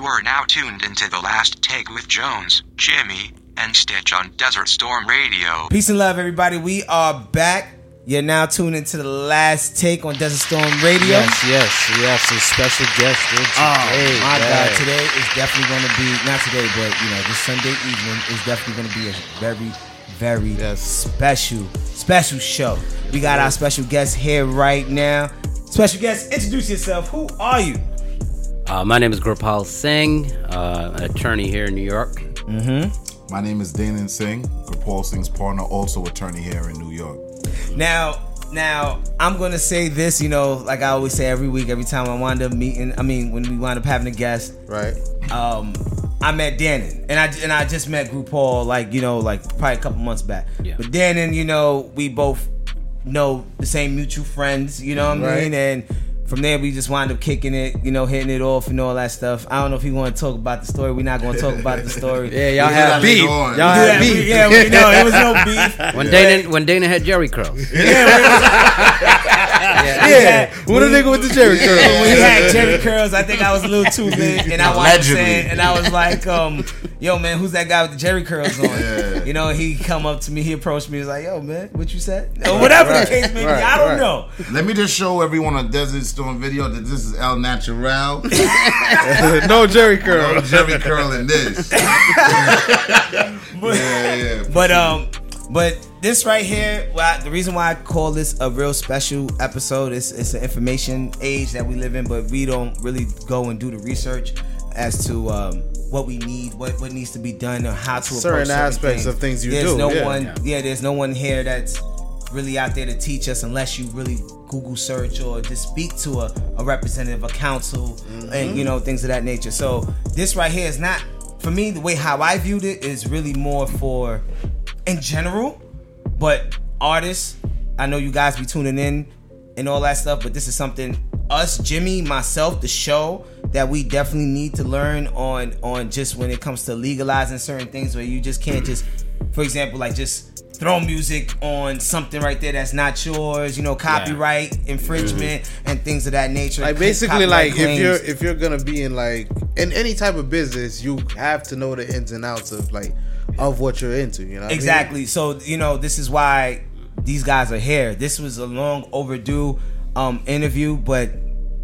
You are now tuned into the last take with Jones, Jimmy, and Stitch on Desert Storm Radio. Peace and love, everybody. We are back. You're now tuned into the last take on Desert Storm Radio. Yes, yes, we have some special guests in Oh today. my man. God! Today is definitely going to be not today, but you know, this Sunday evening is definitely going to be a very, very Yes. special, special show. We got our special guest here right now. Special guest, introduce yourself. Who are you? Uh, my name is Gurpal Singh, uh, an attorney here in New York. My name is Danon Singh, Gurpal Singh's partner, also attorney here in New York. Now, now I'm gonna say this. You know, like I always say every week, every time I wind up meeting. I mean, when we wind up having a guest, Right. um, I met Dannon, and I and I just met Gurpal, like you know, like probably a couple months back. Yeah. But Dannon, you know, we both know the same mutual friends. You know what I mean? And from there, we just wind up kicking it, you know, hitting it off and all that stuff. I don't know if you want to talk about the story. We're not going to talk about the story. Yeah, y'all had have got beef. it Y'all on. Yeah, have we, beef. yeah, we know it was no beef. When Dana when Dana had Jerry curls. Yeah. Yeah, what a nigga with the Jerry curl. when he had Jerry curls, I think I was a little too lit, and I wanted Allegedly. and I was like, um, "Yo, man, who's that guy with the Jerry curls on?" Yeah. You know, he come up to me, he approached me, he was like, "Yo, man, what you said?" Or whatever Right, the case may be, right, I don't right. know. Let me just show everyone on Desert Storm video that this is El Natural. no Jerry curl. no Jerry Curl in this. yeah, yeah. But um, but this right here, well, the reason why I call this a real special episode is it's an information age that we live in, but we don't really go and do the research as to um, what we need, what what needs to be done, or how to approach Certain aspects of things you there's do, no yeah. one, yeah. there's no one here that's really out there to teach us unless you really Google search or just speak to a, a representative, a council, and you know things of that nature. So this right here is not for me. The way how I viewed it is really more for in general, but artists. I know you guys be tuning in and all that stuff, but this is something us, Jimmy, myself, the show that we definitely need to learn on on just when it comes to legalizing certain things where you just can't just, for example, like just throw music on something right there that's not yours, you know, copyright infringement mm-hmm. and things of that nature. Like basically, Copyright like if you're if you're gonna be in like in any type of business, you have to know the ins and outs of like of what you're into. You know what I mean? Exactly. So you know, this is why these guys are here. This was a long overdue um, interview, but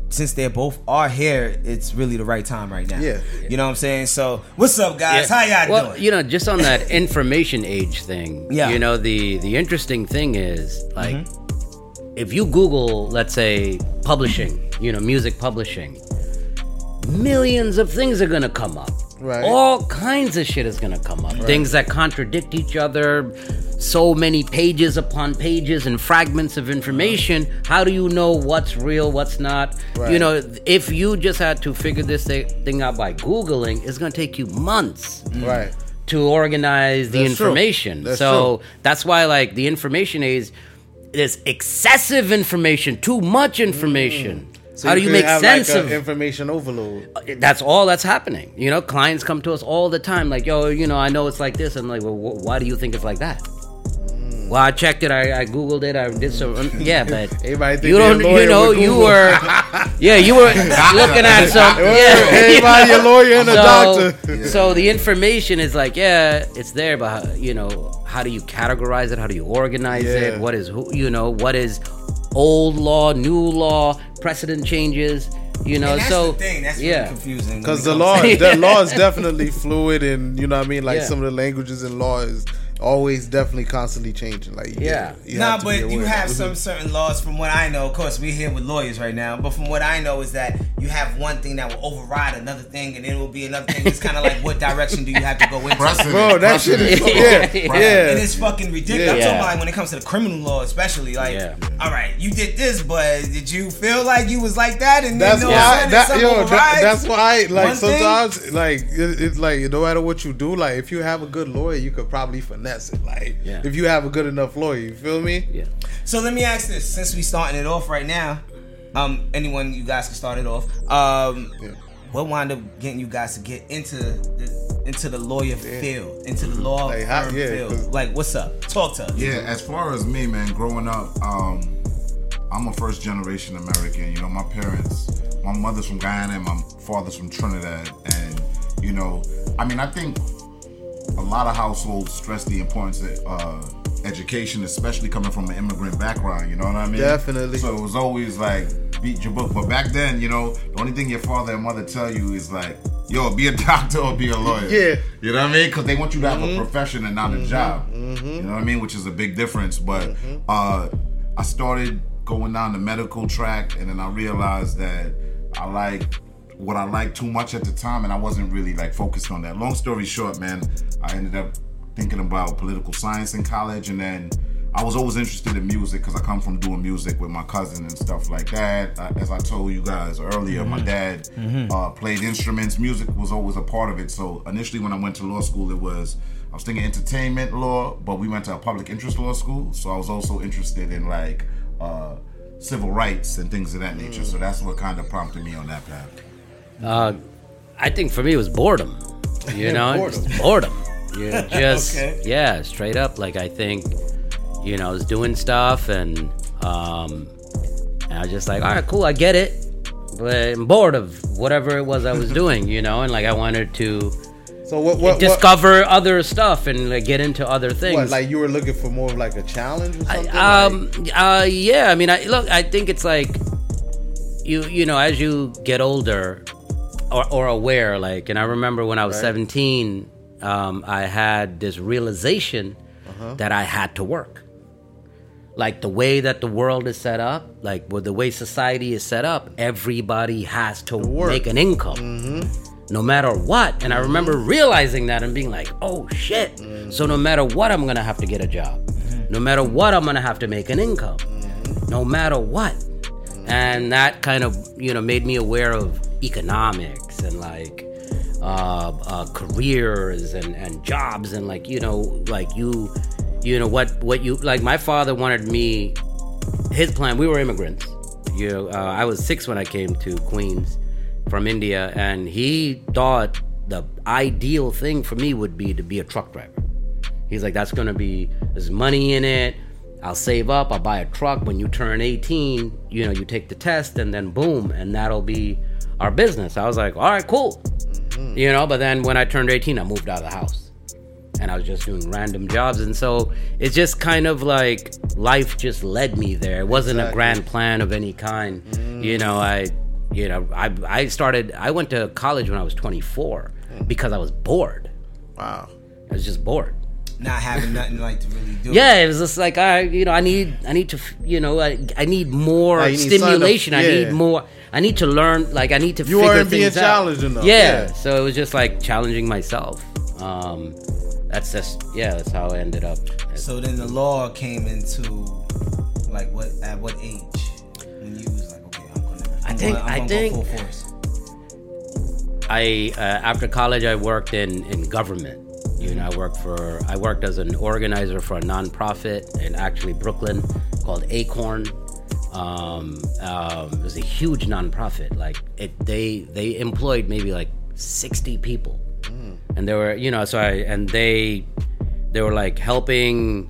since they both are here, it's really the right time right now. Yeah. You know what I'm saying? So, what's up, guys? How y'all well, doing? you know, just on that information age thing. Yeah. You know, the the interesting thing is like Mm-hmm. if you Google, let's say, publishing, you know, music publishing, millions of things are gonna come up. Right. All kinds of shit is gonna come up. Things that contradict each other. So many pages upon pages and fragments of information. How do you know what's real, what's not? You know, if you just had to figure this thing out by Googling, it's gonna take you months mm. Right. to organize the That's information. That's so true. that's why like the information is there's excessive information, too much information. Mm. So How do you make sense like, of information overload? that's all that's happening. You know, clients come to us all the time, like, yo, you know, I know it's like this. I'm like, well, wh- why do you think it's like that? Mm. Well, I checked it. I, I googled it. I did so. um, Yeah, but Everybody you don't. they're a lawyer You know, you were. Yeah, you were looking at some. Yeah, Everybody a lawyer and a so, doctor. so the information is like, yeah, it's there, but you know, how do you categorize it? How do you organize Yeah. it? What is who? You know, what is old law, new law, precedent changes? You know, that's so the thing. That's yeah. really confusing. Because the law, the law is definitely fluid, and you know what I mean. Like Yeah. some of the languages in law is always definitely constantly changing. Like Yeah. gotta- you nah, have to be but you have some certain laws. From what I know, of course, we're here with lawyers right now. But from what I know is that you have one thing that will override another thing, and it will be another thing. It's kind of like what direction do you have to go into? Precedent, Bro, that shit is precedent. yeah, Precedent. yeah. And it's fucking ridiculous. I'm talking about like when it comes to the criminal law, especially. Like, Yeah. all right, you did this, but did you feel like you was like that? And That's then all of a why. sudden That, yo, that, that's why. Like one thing? sometimes, like it, it's like no matter what you do, like if you have a good lawyer, you could probably finesse it. Like Yeah. if you have a good enough lawyer, you feel me? Yeah. So let me ask this: since we starting it off right now, um, anyone you guys can start it off. Um, Yeah. what wound up getting you guys to get into the into the lawyer field, into the law Like, how- firm yeah, 'cause- field? Like, what's up? Talk to us. Yeah, as far as me, man, growing up, um, I'm a first generation American. You know, my parents, my mother's from Guyana and my father's from Trinidad. And You know, I mean, I think a lot of households stress the importance of uh, education, especially coming from an immigrant background. You know what I mean? Definitely. So it was always like beat your book. But back then, you know, the only thing your father and mother tell you is like, "Yo, be a doctor or be a lawyer." Yeah. You know what I mean? Because they want you to have a profession and not a job. You know what I mean? Which is a big difference. But uh, I started going down the medical track, and then I realized that I like what I liked too much at the time, and I wasn't really like focused on that. Long story short, man, I ended up thinking about political science in college, and then I was always interested in music because I come from doing music with my cousin and stuff like that. Uh, as I told you guys earlier, my dad uh, played instruments. Music was always a part of it. So initially, when I went to law school, it was I was thinking entertainment law, but we went to a public interest law school. So I was also interested in like uh, civil rights and things of that nature. So that's what kind of prompted me on that path. Uh, I think for me it was boredom. You know, Boredom. Just boredom. You just Okay. yeah, straight up. Like I think, you know, I was doing stuff and um, and I was just like, all right, cool, I get it, but I'm bored of whatever it was I was doing. You know, and like I wanted to So what? What? what discover other stuff and like, get into other things. what, like you were looking for more of like a challenge or something? I, um, uh, yeah. I mean, I look. I think it's like you, you know, as you get older, or, or aware. Like, and I remember when I was Right. seventeen, um, I had this realization Uh-huh. that I had to work. Like the way that the world is set up, like with the way society is set up, everybody has to work. make an income mm-hmm. no matter what. And I remember realizing that and being like, oh shit. Mm-hmm. So no matter what, I'm gonna have to get a job. Mm-hmm. No matter what, I'm gonna have to make an income. No matter what. And that kind of, you know, made me aware of economics and like uh, uh, careers and, and jobs and like, you know, like you, you know, what, what you, like my father wanted me, his plan, we were immigrants. You know, uh, I was six when I came to Queens from India, and he thought the ideal thing for me would be to be a truck driver. He's like, that's gonna be there's money in it. I'll save up. I'll buy a truck. When you turn 18, you know, you take the test, and then boom, and that'll be our business. I was like, all right, cool. Mm-hmm. You know, but then when I turned 18, I moved out of the house, and I was just doing random jobs, and so it's just kind of like life just led me there. It wasn't a grand plan of any kind. You mm. know, I, you know, I I started. I went to college when I was 24 hmm. because I was bored. wow. I was just bored. Not having nothing like to really do. Yeah, it was just like I, you know, I need, I need to, you know, I, I need more Like, you need stimulation. something I need more. I need to learn. Like I need to. You figure weren't being things out. challenged enough, Yeah. yeah. So it was just like challenging myself. Um, that's just yeah. That's how I ended up. So then the law came into like what at what age when you was like okay I'm gonna I I'm think- gonna, I'm I think- go full force. I uh, after college I worked in in government. You know, I worked for I worked as an organizer for a nonprofit in actually Brooklyn called Acorn. Um, um, it was a huge nonprofit. Like it, they they employed maybe like sixty people, and they were you know so I and they they were like helping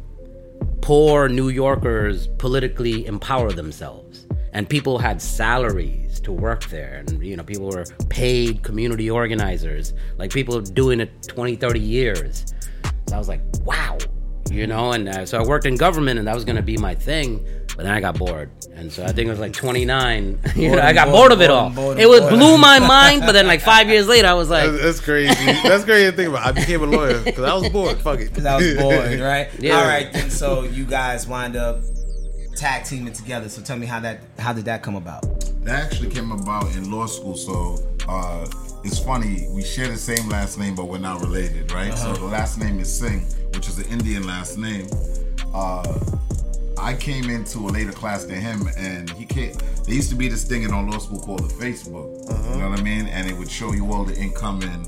poor New Yorkers politically empower themselves. And people had salaries to work there. And, you know, people were paid community organizers. Like people doing it 20, 30 years. So I was like, wow. You know, and uh, so I worked in government and that was going to be my thing. But then I got bored. And so I think it was like 29. you know, I got Boredom, bored of it boredom, all. boredom, It was boredom. blew my mind. But then like five years later, I was like, That's, that's crazy. That's crazy to think about. I became a lawyer because I was bored. Fuck it. Because I was bored, right? Yeah. All right, then. So you guys wind up tag teaming together. So tell me how that how did that come about? That actually came about in law school. So uh, it's funny, we share the same last name, but we're not related, right? So the last name is Singh, which is an Indian last name. Uh, I came into a later class than him, and he came. There used to be this thing in our law school called the Facebook. You know what I mean? And it would show you all the incoming.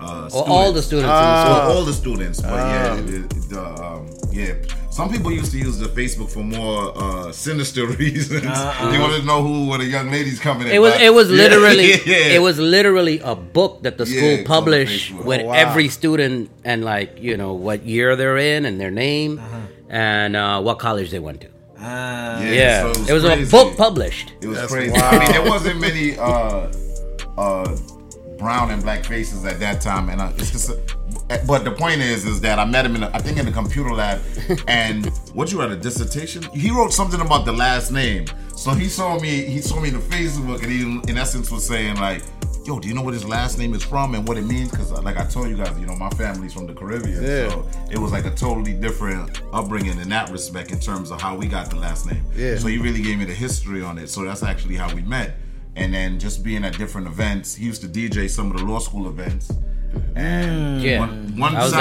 Uh, Well, all the students in the school. all the students, but yeah, Ah. the, the, um, yeah. Some people used to use the Facebook for more uh, sinister reasons. They wanted to know who were the young ladies coming in. It was it was Yeah, literally yeah. it was literally a book that the school it's on published with Oh, wow. every student and like you know what year they're in and their name and uh, what college they went to. Ah, Yeah, so it was, crazy. a book published. It was That's crazy. wild. I mean, there wasn't many uh, uh, brown and black faces at that time, and uh, it's just. A, but the point is, is that I met him in, a, I think, in the computer lab, and what you had a dissertation? He wrote something about the last name. So he saw me, he saw me in the Facebook, and he, in essence, was saying like, "Yo, do you know what his last name is from and what it means?" Because, like I told you guys, you know, my family's from the Caribbean, Yeah. so it was like a totally different upbringing in that respect in terms of how we got the last name. Yeah. So he really gave me the history on it. So that's actually how we met. And then just being at different events, he used to DJ some of the law school events. And Yeah. one, one I was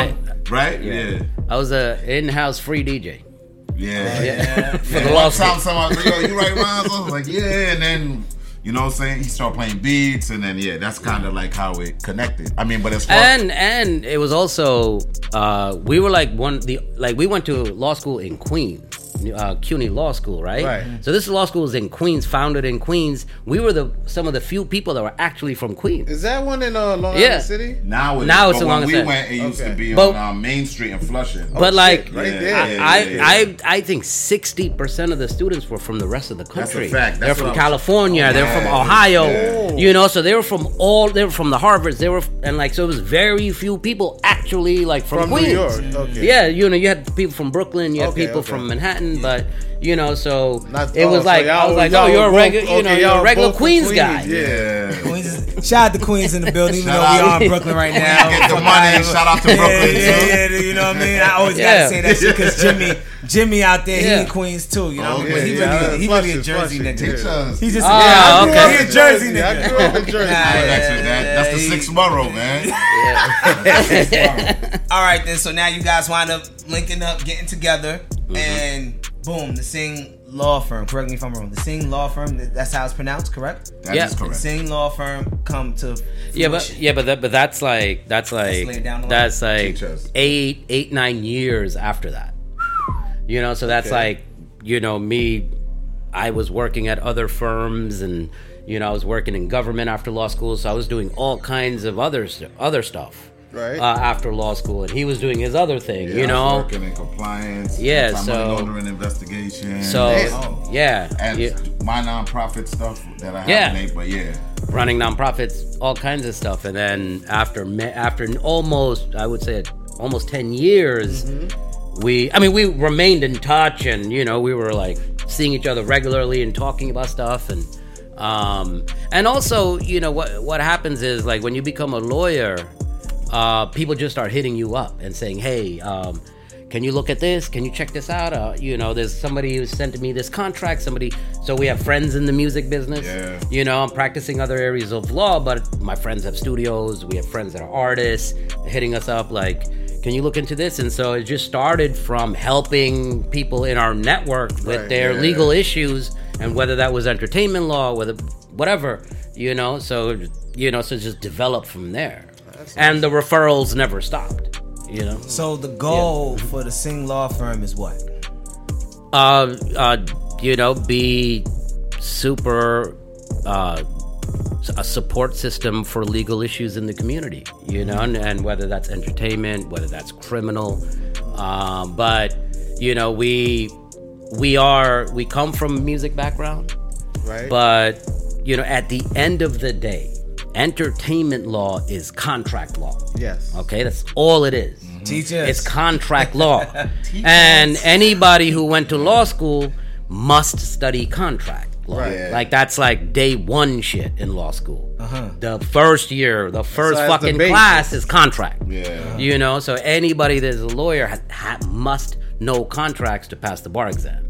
right? Yeah. Yeah. I was a in-house free DJ. Yeah. Yeah. For the law school. time somebody was like, yo, you write rhymes? I was like, yeah. And then, you know what I'm saying? He started playing beats. And then, yeah, that's kind of like how it connected. I mean, but as far And and it was also uh, we were like one the like we went to law school in Queens, uh, CUNY Law School, right? Right. So this law school is in Queens, founded in Queens. We were the some of the few people that were actually from Queens. Is that one in uh, Long Yeah. Island City? now, it Now is. it's but a when longer we went, it used Okay. to be But- on um, Main Street in Flushing. But like, shit, right Yeah, there. yeah, I, yeah, yeah. I I think sixty percent of the students were from the rest of the a country. fact. That's they're from what I'm- California. they're from Ohio. yeah. You know, so they were from all. They were from the Harvards. They were and like so. It was very few people actually like from, From New Queens. York, okay. Yeah, you know, you had people from Brooklyn. You had Okay, people okay. from Manhattan. But you know, so Not- it was oh, so like I y'all- was like, y'all oh, you're a both- regular. You know, okay, you're a regular Queens, Queens, guy. yeah. Yeah. Queens is, shout out to Queens in the building, even Shout though we out. are in Brooklyn right now. Get the Fuck money. Shout out to yeah, Brooklyn, yeah, too. yeah, you know what I mean? I always Yeah. gotta say that shit because Jimmy, Jimmy out there, he in Queens too, you know. Oh, but he yeah, really, yeah, he really a Jersey Flushing, nigga. Teach us. He just, yeah, I grew up- okay. he a Jersey nigga. I grew up in Jersey. Nah, Oh, that's, yeah, that, that's the yeah, sixth he- borough, man. All right, then. So now you guys wind up linking up, getting together, Mm-hmm. and boom, the Singh Law Firm. Correct me if I'm wrong. The Singh Law Firm. That's how it's pronounced, correct? That is Yeah. The correct. Singh Law Firm come to. Yeah, but yeah, but that, but that's like that's like lay it down the line. that's like eight eight nine years after that. You know, so that's Okay. like you know me. I was working at other firms, and you know I was working in government after law school, so I was doing all kinds of other other stuff. Right. Uh, after law school, and he was doing his other thing. Yeah, you know. working in compliance. Yeah, anti-money so- laundering investigation. So Damn. yeah, and yeah, my nonprofit stuff that I have Yeah. made, but yeah, running nonprofits, all kinds of stuff, and then after after almost I would say almost ten years, we I mean we remained in touch, and you know we were like seeing each other regularly and talking about stuff, and um and also you know what what happens is like when you become a lawyer, uh, people just start hitting you up and saying, hey. Um, can you look at this? Can you check this out? Uh, you know, there's somebody who sent me this contract. Somebody, so we have friends in the music business. Yeah. You know, I'm practicing other areas of law, but my friends have studios. We have friends that are artists hitting us up like, can you look into this? And so it just started from helping people in our network with Right, their yeah. legal issues and whether that was entertainment law, whether whatever, you know, so you know, so it just developed from there. And the referrals never stopped, you know. So the goal for the Singh Law Firm is what? uh, uh, you know, be super uh, a support system for legal issues in the community, you know, and, and whether that's entertainment, whether that's criminal, um, but you know, we we are we come from a music background, Right. but you know, at the end of the day, entertainment law is contract law. yes. Okay, that's all it is. Teachers. It's contract law. and anybody who went to law school must study contract law. Right. Like that's like day one shit in law school. Uh-huh. The first year, the first that's the fucking basics. class is contract. Yeah. You know, so anybody that's a lawyer ha- ha- must know contracts to pass the bar exam.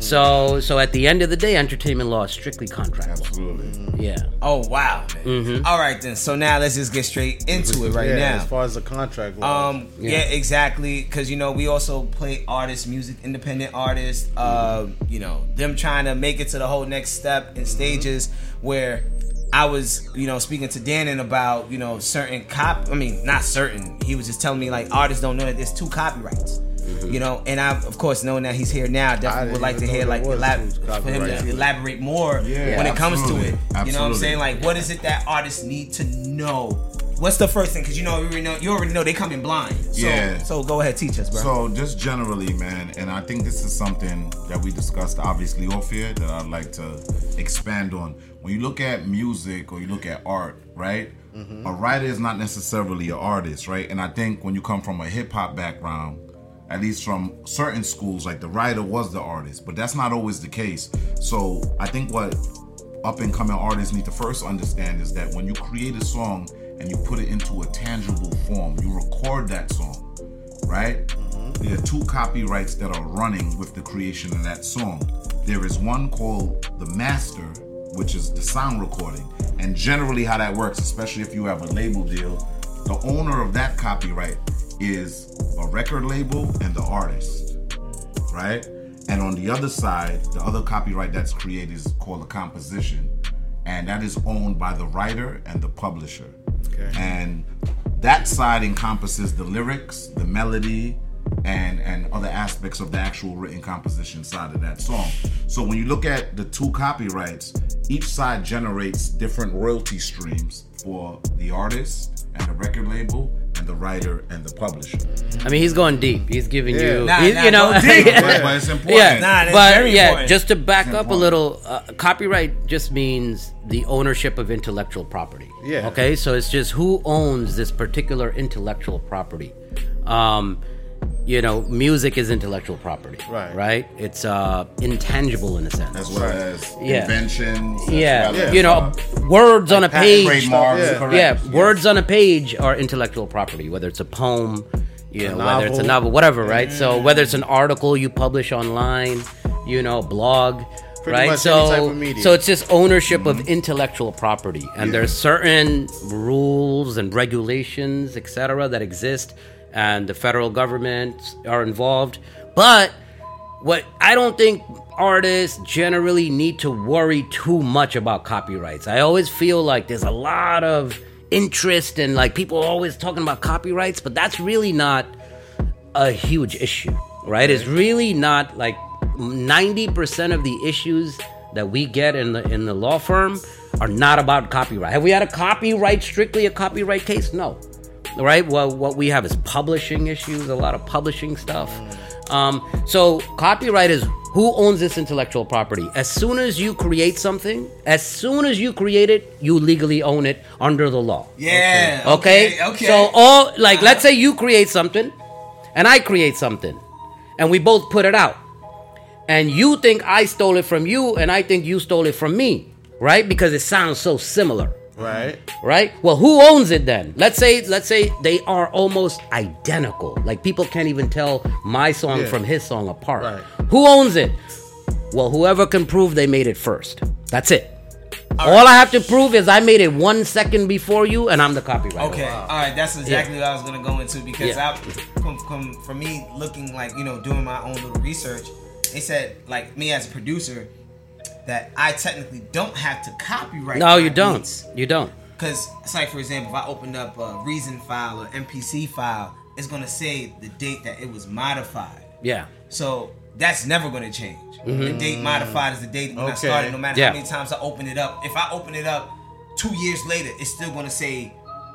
So, so at the end of the day, entertainment law is strictly contract absolutely. Yeah. Oh wow. Mm-hmm. All right then. So now let's just get straight into it right yeah, now. as far as the contract law. Um, yeah, exactly. Because you know, we also play artists, music, independent artists. Uh, you know, them trying to make it to the whole next step in stages where I was, you know, speaking to Dannon about, you know, certain cop. I mean, not certain. He was just telling me like artists don't know that there's two copyrights. Mm-hmm. You know, and I've of course, knowing that he's here now, definitely would like to hear like elab- for him to copyrights. elaborate more Yeah, when it comes to absolutely. it. You know what I'm saying? Like, what is it that artists need to know? What's the first thing? Because you know, you already know, you already know they come in blind. So, Yeah. So go ahead, teach us, bro. So just generally, man, and I think this is something that we discussed obviously off here that I'd like to expand on. When you look at music or you look at art, right? Mm-hmm. a writer is not necessarily an artist, right? And I think when you come from a hip hop background, at least from certain schools, like the writer was the artist, but that's not always the case. So I think what up and coming artists need to first understand is that when you create a song and you put it into a tangible form, you record that song, right? Mm-hmm. There are two copyrights that are running with the creation of that song. There is one called the master, which is the sound recording. And generally, how that works, especially if you have a label deal, the owner of that copyright is a record label and the artist, right? And on the other side, the other copyright that's created is called a composition, and that is owned by the writer and the publisher. Okay. And that side encompasses the lyrics, the melody, and and other aspects of the actual written composition side of that song. So when you look at the two copyrights, each side generates different royalty streams for the artist and the record label and the writer and the publisher. I mean, he's going deep. He's giving Yeah. you, Nah, he's- nah, you know, deep. But, but it's important. yeah, Nah, that's but very yeah, important. just to back It's up a little, uh, copyright just means the ownership of intellectual property. Yeah. Okay, so it's just who owns this particular intellectual property. Um, you know, music is intellectual property. Right. Right. It's uh intangible in a sense. as well as Yeah. inventions. as yeah. well as, You know, uh, words on a page. trademarks. yeah. correct. Yeah, Yes. words on a page are intellectual property, whether it's a poem, you know, whether it's a novel. novel, whatever, right? So whether it's an article you publish online, you know, blog, Pretty right? much so any type of media. so it's just ownership of intellectual property, and there's certain rules and regulations, etc., that exist, and the federal government are involved, but what I don't think artists generally need to worry too much about copyrights. I always feel like there's a lot of interest and like people are always talking about copyrights, but that's really not a huge issue, right? It's really not like 90% of the issues that we get in the in the law firm are not about copyright. Have we had a copyright strictly a copyright case? No. Right? Well, what we have is publishing issues, a lot of publishing stuff. Um, so copyright is who owns this intellectual property. As soon as you create something, as soon as you create it, you legally own it under the law. Yeah. Okay. Okay. okay. So all like let's say you create something and I create something and we both put it out. And you think I stole it from you and I think you stole it from me, right? Because it sounds so similar, Right. right? Well, who owns it then? Let's say let's say they are almost identical. Like people can't even tell my song Yeah. from his song apart. Right. Who owns it? Well, whoever can prove they made it first. That's it. All I have to prove is I made it one second before you, and I'm the copyright. Okay, all right, that's exactly what I was gonna go into because Yeah. I, from, from for me looking like you know doing my own little research, they said like me as a producer that I technically don't have to copyright. No, you don't. beats. You don't. Because, it's like for example, if I opened up a Reason file or MPC file, it's gonna say the date that it was modified. Yeah. So that's never gonna change. The date modified is the date when I started. No matter Mm-hmm. Yeah. how many times I open it up, if I open it up two years later, it's still gonna say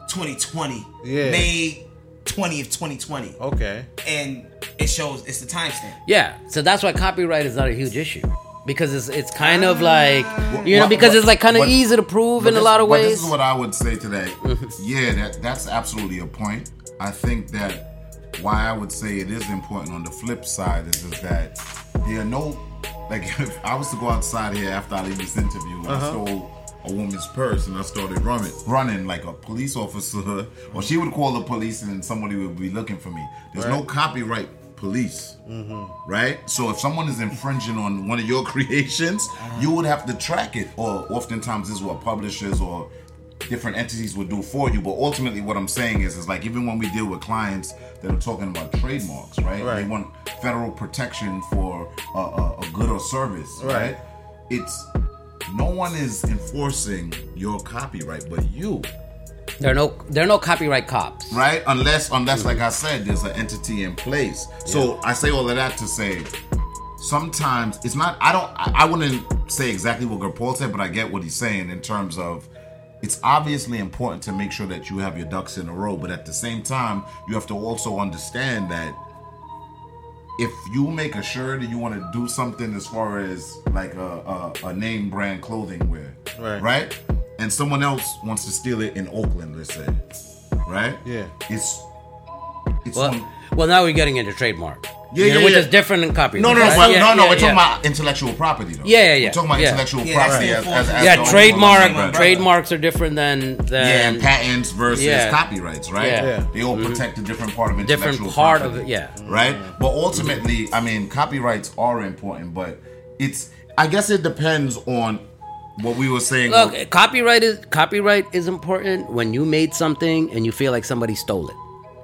2020, Yeah. May 20th, 2020, Okay. and it shows it's the timestamp. Yeah. So that's why copyright is not a huge issue because it's it's kind of like you know Well, because but- it's like kind of but- easy to prove But in a lot of but ways. This is what I would say today. yeah, that that's absolutely a point. I think that why I would say it is important on the flip side is, is that there are no like if I was to go outside here after I leave this interview and I uh-huh. stole a woman's purse and I started running running like a police officer or she would call the police and then somebody would be looking for me. There's no copyright police. Mm-hmm. Right? So if someone is infringing on one of your creations, you would have to track it. Or oftentimes this is what publishers or different entities would do for you. But ultimately what I'm saying is is like even when we deal with clients that are talking about trademarks, right? Right. They want federal protection for a, a, a good or service, right? Right. It's no one is enforcing your copyright but you. There are no there are no copyright cops. right? Unless, unless, like I said, there's an entity in place. So I say all of that to say, sometimes it's not. I don't. I, I wouldn't say exactly what Paul said, but I get what he's saying in terms of. It's obviously important to make sure that you have your ducks in a row, but at the same time, you have to also understand that if you make a shirt and you want to do something as far as like a, a, a name brand clothing wear, Right. right? And someone else wants to steal it in Oakland, let's say, right? Yeah. It's it's Well, on- well, now we're getting into trademark. Yeah, You know, yeah, which yeah. is different than copyright. no, no, no, right? but, Yeah, no, no. yeah, we're talking yeah. about intellectual property, though. Yeah, yeah, yeah. We're talking about Yeah. intellectual Yeah, property the as, as, as. Yeah, the trademark. umbrella. Trademarks are different than than Yeah, and patents versus Yeah. copyrights, right? Yeah. Yeah. They all mm-hmm. protect a different part of intellectual different part property, of it. Yeah. right? But ultimately, I mean, copyrights are important, but it's I guess it depends on what we were saying. Look, copyright is copyright is important when you made something and you feel like somebody stole it,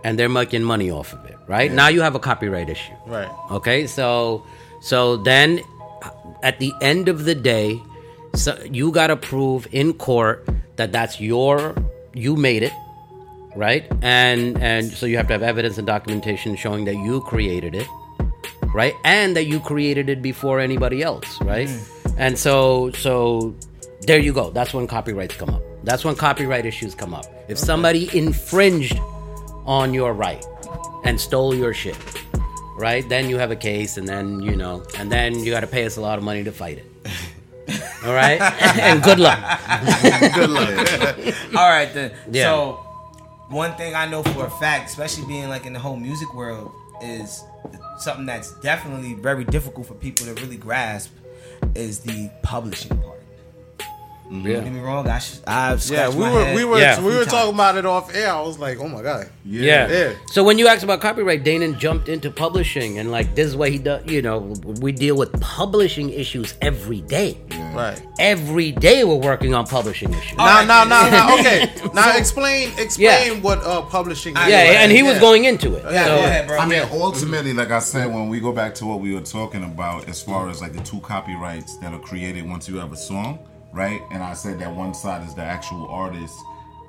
and they're making money off of it. Right now, you have a copyright issue. Right. Okay, so so then at the end of the day, so you got to prove in court that that's your you made it, right? And and so you have to have evidence and documentation showing that you created it, right? And that you created it before anybody else, right? Mm. And so so there you go. That's when copyrights come up. That's when copyright issues come up. If somebody infringed on your right and stole your shit, right? Then you have a case, and then you know, and then you got to pay us a lot of money to fight it. All right, and good luck. Good luck. All right then. Yeah. So one thing I know for a fact, especially being like in the whole music world, is something that's definitely very difficult for people to really grasp is the publishing part. Don't get Yeah, me wrong. I sh- I Yeah, we my were head we were Yeah. we were Few talking about it off air. I was like, oh my god. yeah. Yeah. So when you asked about copyright, Danon jumped into publishing, and like this is what he does. You know, we deal with publishing issues every day. Right. Every day we're working on publishing issues. All Now, right, now, now, now, okay. Now, explain, explain Yeah. what uh, publishing. Is. yeah, go and he ahead, was going into it. Yeah, So- go ahead, bro. I mean, Yeah. ultimately, like I said, when we go back to what we were talking about, as far as like the two copyrights that are created once you have a song, right? And I said that one side is the actual artist,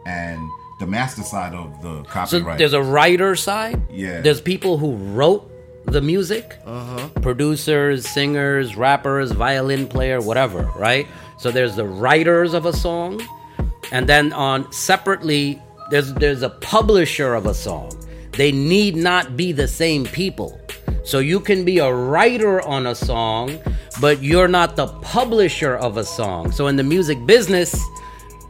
and the master side of the So copyright. there's a writer side. Yeah. There's people who wrote the music. Uh-huh. Producers, singers, rappers, violin player, whatever, right? So there's the writers of a song, and then on separately, there's there's a publisher of a song. They need not be the same people. So you can be a writer on a song, but you're not the publisher of a song. So in the music business,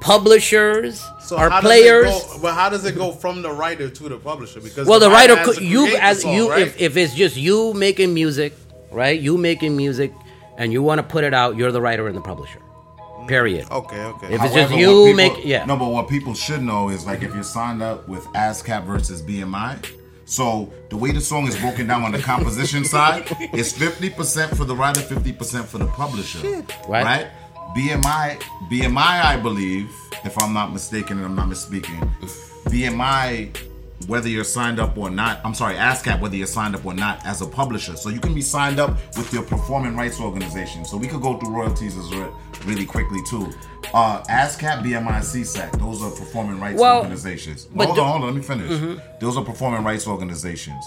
publishers So are how does it players. go- but how does it go from the writer to the publisher? Because Well, the writer has could you as song, you right? if, if it's just you making music, right? You making music, and you want to put it out. You're the writer and the publisher. Period. Mm, okay, okay. If it's just you what people- make- yeah. No, but what people should know is like if you're signed up with ASCAP versus BMI. So the way the song is broken down on the composition side is 50% for the writer, 50% for the publisher. Right. Right? BMI, BMI, I believe, if I'm not mistaken and I'm not misspeaking, BMI, whether you're signed up or not, I'm sorry, ASCAP, whether you're signed up or not as a publisher. So you can be signed up with your performing rights organization. So we could go through royalties as re- really quickly too. Uh, ASCAP, BMI, SESAC, those are performing rights Well, organizations. but hold the- on, hold on, let me finish. Those are performing rights organizations.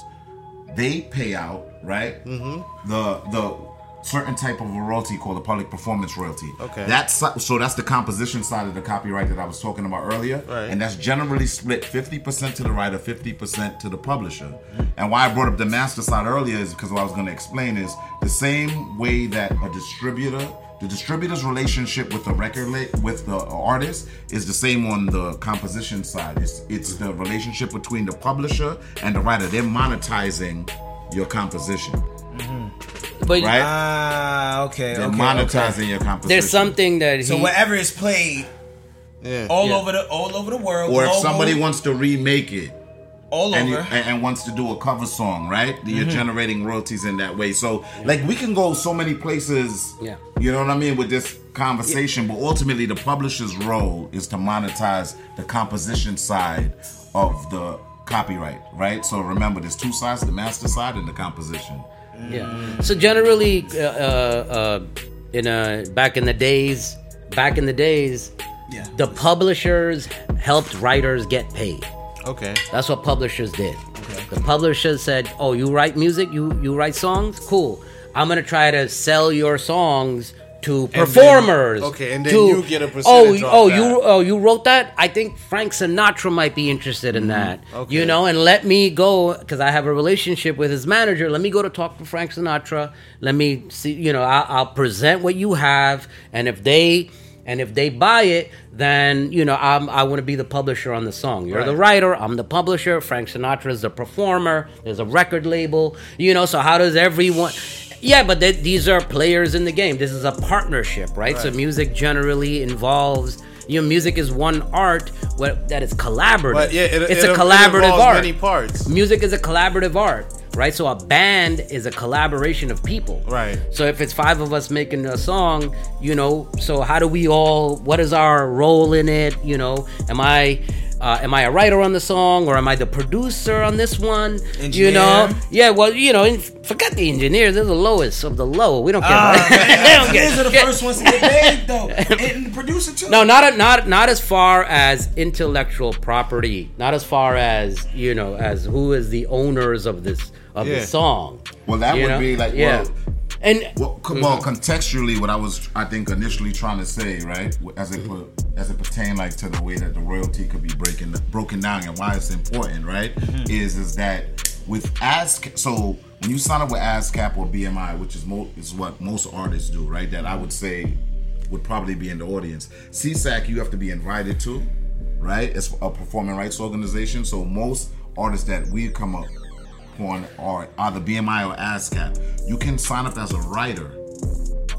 They pay out, right? The the certain type of a royalty called a public performance royalty. Okay. That's so that's the composition side of the copyright that I was talking about earlier. Right. And that's generally split 50% to the writer, 50% to the publisher. And why I brought up the master side earlier is because what I was going to explain is the same way that a distributor, the distributor's relationship with the record with the artist is the same on the composition side. It's it's the relationship between the publisher and the writer. They're monetizing your composition, But right? Ah, okay. They're okay, monetizing okay. your composition. there's something that he, So wherever it's played, yeah. all Yeah. over the all over the world, or if global, somebody wants to remake it, all and, you, over. and, and wants to do a cover song, right? You're generating royalties in that way. So, like, we can go so many places. Yeah. You know what I mean with this conversation, but ultimately, the publisher's role is to monetize the composition side of the copyright, right? So remember, there's two sides: the master side and the composition. Yeah. So generally, uh, uh, uh, in uh, back in the days, back in the days, Yeah. the publishers helped writers get paid. Okay. That's what publishers did. Okay. The publishers said, "Oh, you write music, you you write songs, cool. I'm gonna try to sell your songs to performers. okay, and then to- you get a Oh, percentage off oh, that. you oh you wrote that? I think Frank Sinatra might be interested in that. Mm-hmm. Okay. You know, and let me go because I have a relationship with his manager. Let me go to talk to Frank Sinatra. Let me see. You know, I'll, I'll present what you have, and if they And if they buy it, then you know I'm, I want to be the publisher on the song. You're the writer. I'm the publisher. Frank Sinatra is the performer. There's a record label. You know, so how does everyone? Yeah, but these are players in the game. This is a partnership, right? So music generally involves. You know, music is one art what, that is collaborative. But yeah, it, it's it, a collaborative involves art. Many parts. Music is a collaborative art, right? So a band is a collaboration of people. Right. So if it's five of us making a song, you know, so how do we all what is our role in it? You know, am I uh, am I a writer on the song or am I the producer on this one? You know? Engineer? Yeah, well, you know, forget the engineers, they're the lowest of the low. We don't care. Ah, about man, they don't engineers are the get- first ones to get paid, though. And the producer, too. no, not not not as far as intellectual property. Not as far as you know, as who is the owners of this of Yeah. the song. Well, that you would know? be like, yeah, well, and Well, co- well, contextually, what I was, I think, initially trying to say, right, as it mm-hmm. put, as it pertain like to the way that the royalty could be breaking broken down and why it's important, right, mm-hmm. is is that with ASCAP, so when you sign up with ASCAP or BMI, which is mo- is what most artists do, right, that I would say would probably be in the audience. SESAC, you have to be invited to, right? It's a performing rights organization, so most artists that we come up on are either BMI or ASCAP. You can sign up as a writer,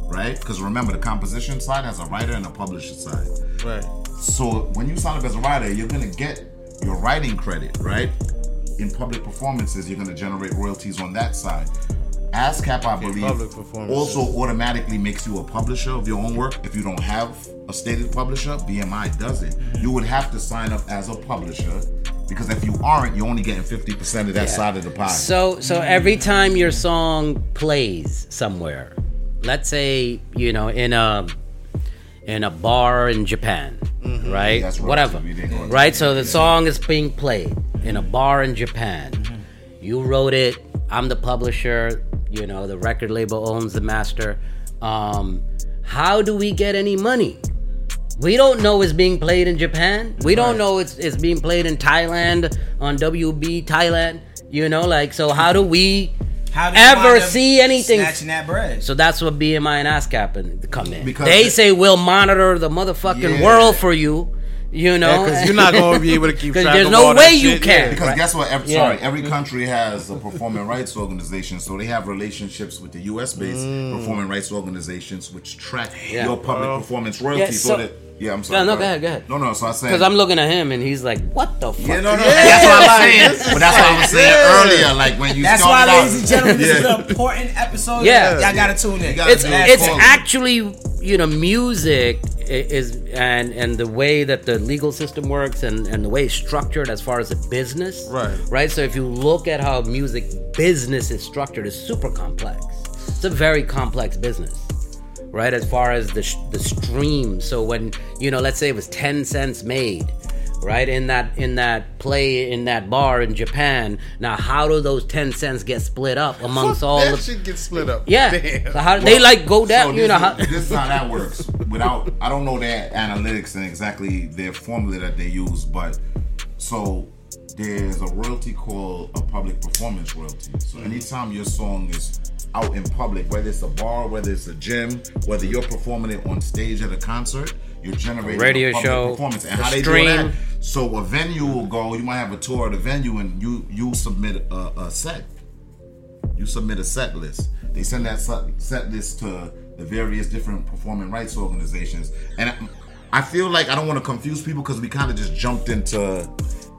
right? Because remember, the composition side has a writer and a publisher side. Right. So when you sign up as a writer, you're gonna get your writing credit, right? In public performances, you're gonna generate royalties on that side. ASCAP, I believe, also automatically makes you a publisher of your own work. If you don't have a stated publisher, BMI doesn't. You would have to sign up as a publisher because if you aren't, you're only getting 50% of that side of the pie. So so every time your song plays somewhere, let's say you know in a in a bar in Japan, right? That's right. Whatever, We didn't right? So the song is being played in a bar in Japan. You wrote it. I'm the publisher. You know the record label owns the master. Um, how do we get any money? We don't know it's being played in Japan. We don't know it's it's being played in Thailand on WB Thailand. You know, like so. How do we How do ever see anything? Snatching that bread. So that's what BMI and ASCAP come in. Because they the- say we'll monitor the motherfucking Yeah. world for you. You know, because you're not going to be able to keep. track there's of no all that way you shit. can. Yeah. Because Right. guess what? Every, Yeah. Sorry, every country has a performing rights organization, so they have relationships with the U.S. based mm. performing rights organizations, which track Yeah. your public Well, performance royalties. so- so, that yeah, I'm sorry. Yeah, no, go ahead, go ahead. No, no. So I said because I'm looking at him and he's like, "What the fuck?" Yeah, no, no. Yeah, that's what I'm saying. But that's what I was saying Yeah. earlier. Like when you That's why, out- ladies and gentlemen, this is an important episode. Yeah. Y'all gotta tune in. You gotta it's it's actually you know music i- is and and the way that the legal system works and and the way it's structured as far as a business. Right. right? So if you look at how music business is structured it's super complex. It's a very complex business. Right? As far as the sh- the stream. So when you know let's say it was 10 cents made right in that in that play in that bar in Japan now how do those 10 cents get split up amongst all that the shit gets split up. yeah. Damn. So how they like go down? So you know how? is, this is how that works. Without, I don't know their analytics and exactly their formula that they use, but so there's a royalty called a public performance royalty. So mm-hmm. anytime your song is out in public, whether it's a bar, whether it's a gym, whether you're performing it on stage at a concert, you're generating Radio a public show, performance. And how they stream. do that? So a venue will go. You might have a tour of the venue, and you you submit a, a set you submit a set list. They send that set set list to the various different performing rights organizations. And I, I feel like I don't want to confuse people because we kind of just jumped into.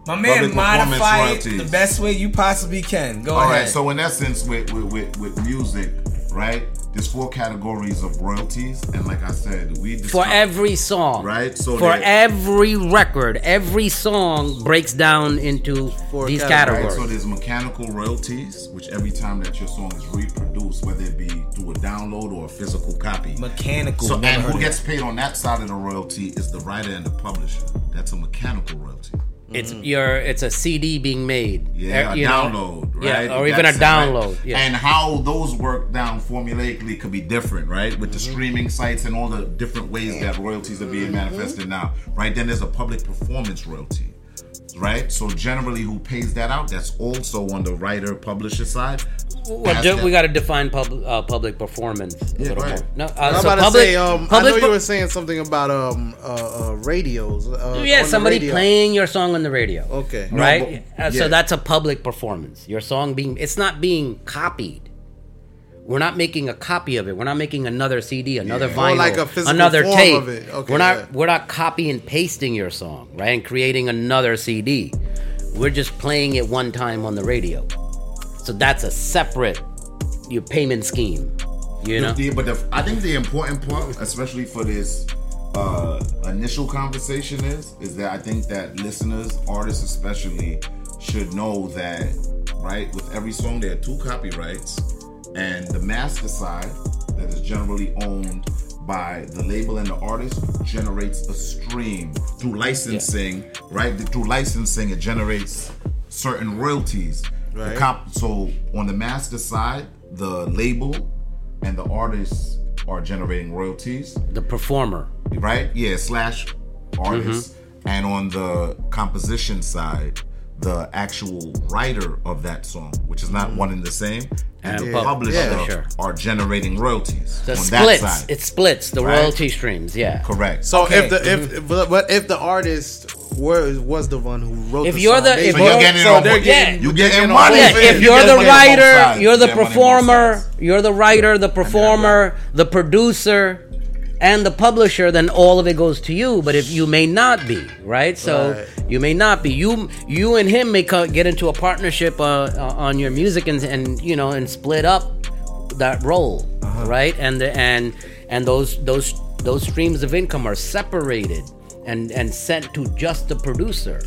My Public man, performance modify it the best way you possibly can. Go All ahead. right. So in essence, with with, with with music, right? There's four categories of royalties, and like I said, we For every song, Right, so for they- every record, every song breaks down into Four these categories. Right, so there's mechanical royalties, which every time that your song is reproduced, whether it be through a download or a physical copy. Mechanical. So, and who gets paid on that side of the royalty is the writer and the publisher. That's a mechanical royalty. It's mm. your it's a CD being made. Yeah, er, a know? download, right? Yeah, or even a That's right? download. Yeah. And how those work down formulaically could be different, right? With the Mm-hmm. streaming sites and all the different ways that royalties are being mm-hmm. manifested now, right? Then there's a public performance royalty, right? So generally, who pays that out? That's also on the writer publisher side. Well, Ask do- we got to define public uh, public performance a Yeah, little go more. No, uh, I'm so about public, to say, um, I know you were saying something about um uh, uh radios. Uh, yeah, somebody radio. playing your song on the radio. Okay. No, right? but- Uh, So that's a public performance. Your song being it's not being copied. We're not making a copy of it. We're not making another CD, another Yeah. Vinyl, like a physical another form tape. of it. Okay, we're not yeah. we're not copy and pasting your song, right? And creating another CD. We're just playing it one time on the radio. So that's a separate your payment scheme. You know? The- but the, I think the important part, especially for this uh, initial conversation, is is that I think that listeners, artists especially, should know that right with every song there are two copyrights, and the master side that is generally owned by the label and the artist generates a stream through licensing. Right through licensing, it generates certain royalties. The Right. comp- so on the master side, the label and the artists are generating royalties, the performer. right? Yeah, slash artists. Mm-hmm. And on the composition side, the actual writer of that song, which is not one and the same, and, And the pub- publisher publisher. are generating royalties The on splits. that side. It splits the Right. royalty streams. Yeah. Correct. So Okay. if the if mm-hmm. but, but if the artist was was the one who wrote If the you're song, the- if so you're getting it so on they're both. getting you they're getting getting money. Yeah, if You you're the money on both writer, you're the You get money on both performer, you're the writer, the performer, the producer, and the publisher, then all of it goes to you. But if you may not be, right? So Right. you may not be. You you and him may co- get into a partnership uh, uh, on your music and and you know and split up that role, Uh-huh. right? And the, and and those those those streams of income are separated and and sent to just the producer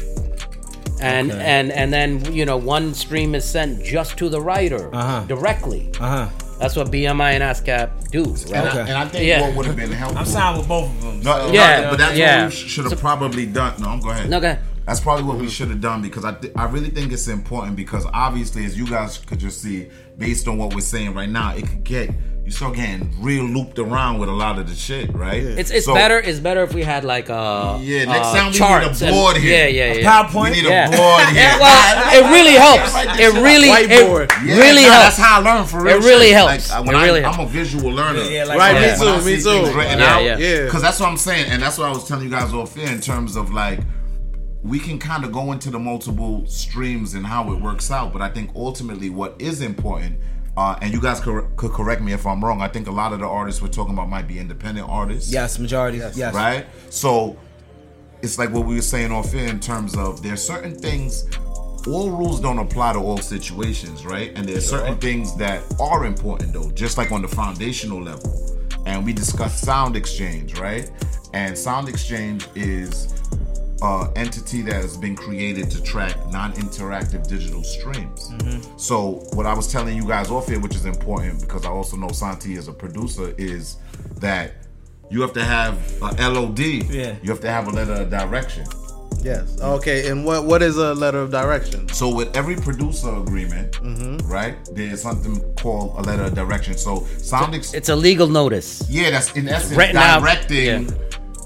and Okay. and and then you know one stream is sent just to the writer Uh-huh. directly. Uh huh. That's what BMI and ASCAP do. And, Right? I, Okay. and I think Yeah. what would have been helpful. I'm signed with both of them. No, so- no, Yeah, but that's yeah. what we should have probably done. No, I'm go ahead. No, go ahead. That's probably what we should have done because I th- I really think it's important because obviously, as you guys could just see, based on what we're saying right now, it could get you start getting real looped around with a lot of the shit, right? It's it's So- better. It's better if we had like a Yeah, next uh, time we need a charts and- board here. Yeah, yeah, A yeah. PowerPoint. We need Yeah. a board here. Yeah, well, it really helps. It really, it Yeah, really nah, helps. That's how I learn for real. It really shit. helps. Like, when It I, really I'm a visual learner. Yeah, yeah, like- Right, Yeah. me too, me too. written Yeah, out, yeah. Yeah. Because that's what I'm saying, and that's what I was telling you guys off here in terms of like we can kind of go into the multiple streams and how it works out. But I think ultimately what is important, uh, and you guys could, could correct me if I'm wrong. I think a lot of the artists we're talking about might be independent artists. Yes, majority. Yes. Right. So it's like what we were saying off here in terms of there's certain things. All rules don't apply to all situations, right? And there's certain things that are important though, just like on the foundational level. And we discussed sound exchange, right? And sound exchange is uh, entity that has been created to track non-interactive digital streams. So what I was telling you guys off here, which is important because I also know Santi as a producer, is that you have to have a LOD. Yeah. You have to have a letter of direction. Yes. Okay. And what what is a letter of direction? So with every producer agreement, right, there's something called a letter of direction. So sound ex- It's a legal notice. yeah, that's in essence Written out, directing yeah.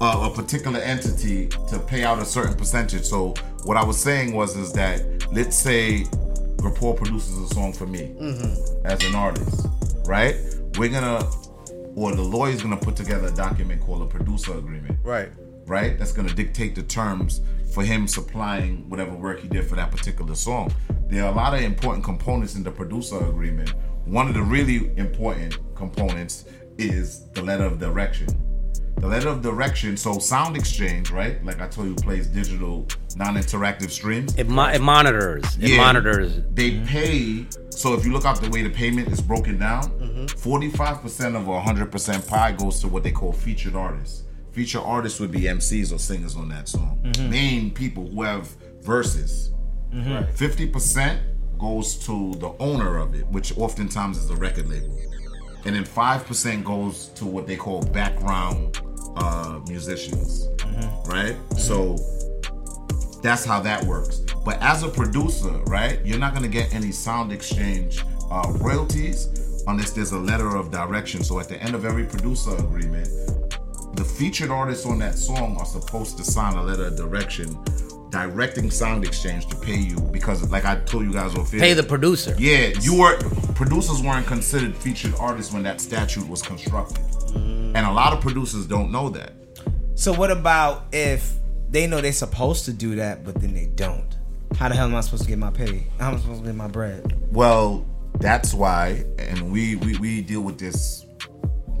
Uh, a particular entity to pay out a certain percentage. So what I was saying was is that let's say Rapport produces a song for me as an artist, right? We're gonna or the lawyer's gonna put together a document called a producer agreement Right. right? That's to dictate the terms for him supplying whatever work he did for that particular song. There are a lot of important components in the producer agreement. One of the really important components is the letter of direction. The letter of direction, so Sound Exchange, right? Like I told you, plays digital, non-interactive streams. It, mo- it monitors. It Yeah. monitors. They pay. So if you look up the way the payment is broken down, Mm-hmm. 45% of a 100% pie goes to what they call featured artists. Featured artists would be MCs or singers on that song. Mm-hmm. Main people who have verses. Right. 50% goes to the owner of it, which oftentimes is a record label. And then 5% goes to what they call background uh, musicians. Right? So that's how that works. But as a producer, right, you're not gonna get any sound exchange uh, royalties unless there's a letter of direction. So at the end of every producer agreement, the featured artists on that song are supposed to sign a letter of direction directing sound exchange to pay you because like I told you guys off. Pay the producer. Yeah, you were producers weren't considered featured artists when that statute was constructed, and a lot of producers don't know that. So what about if they know they're supposed to do that, but then they don't? How the hell am I supposed to get my pay? How am I supposed to get my bread? Well, that's why, and we, we we deal with this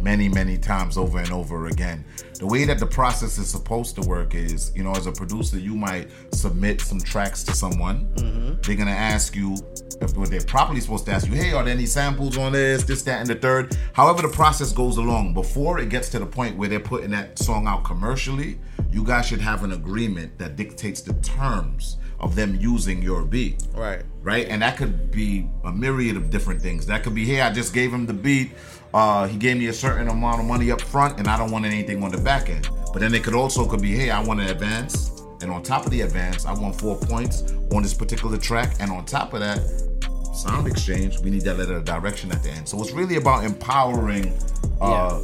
many many times over and over again. The way that the process is supposed to work is, you know, as a producer, you might submit some tracks to someone. Mm-hmm. They're gonna ask you if they're properly supposed to ask you, hey, are there any samples on this, this, that, and the third. However, the process goes along before it gets to the point where they're putting that song out commercially. You guys should have an agreement that dictates the terms of them using your beat Right. right? And that could be a myriad of different things. That could be, hey, I just gave him the beat. Uh, he gave me a certain amount of money up front, and I don't want anything on the back end. But then it could also could be, hey, I want an advance, and on top of the advance, I want four points on this particular track, and on top of that, sound exchange. We need that letter of direction at the end. So it's really about empowering. Uh,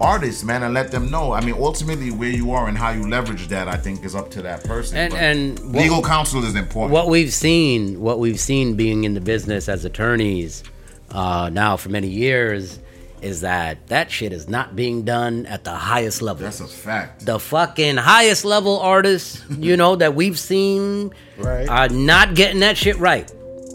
Artists, man, and let them know. I mean, ultimately, where you are and how you leverage that, I think, is up to that person. And- and what- legal counsel is important. what we've seen, what we've seen being in the business as attorneys uh, now for many years, is that that shit is not being done at the highest level. That's a fact. the fucking highest level artists, you know, that we've seen Right. are not getting that shit right.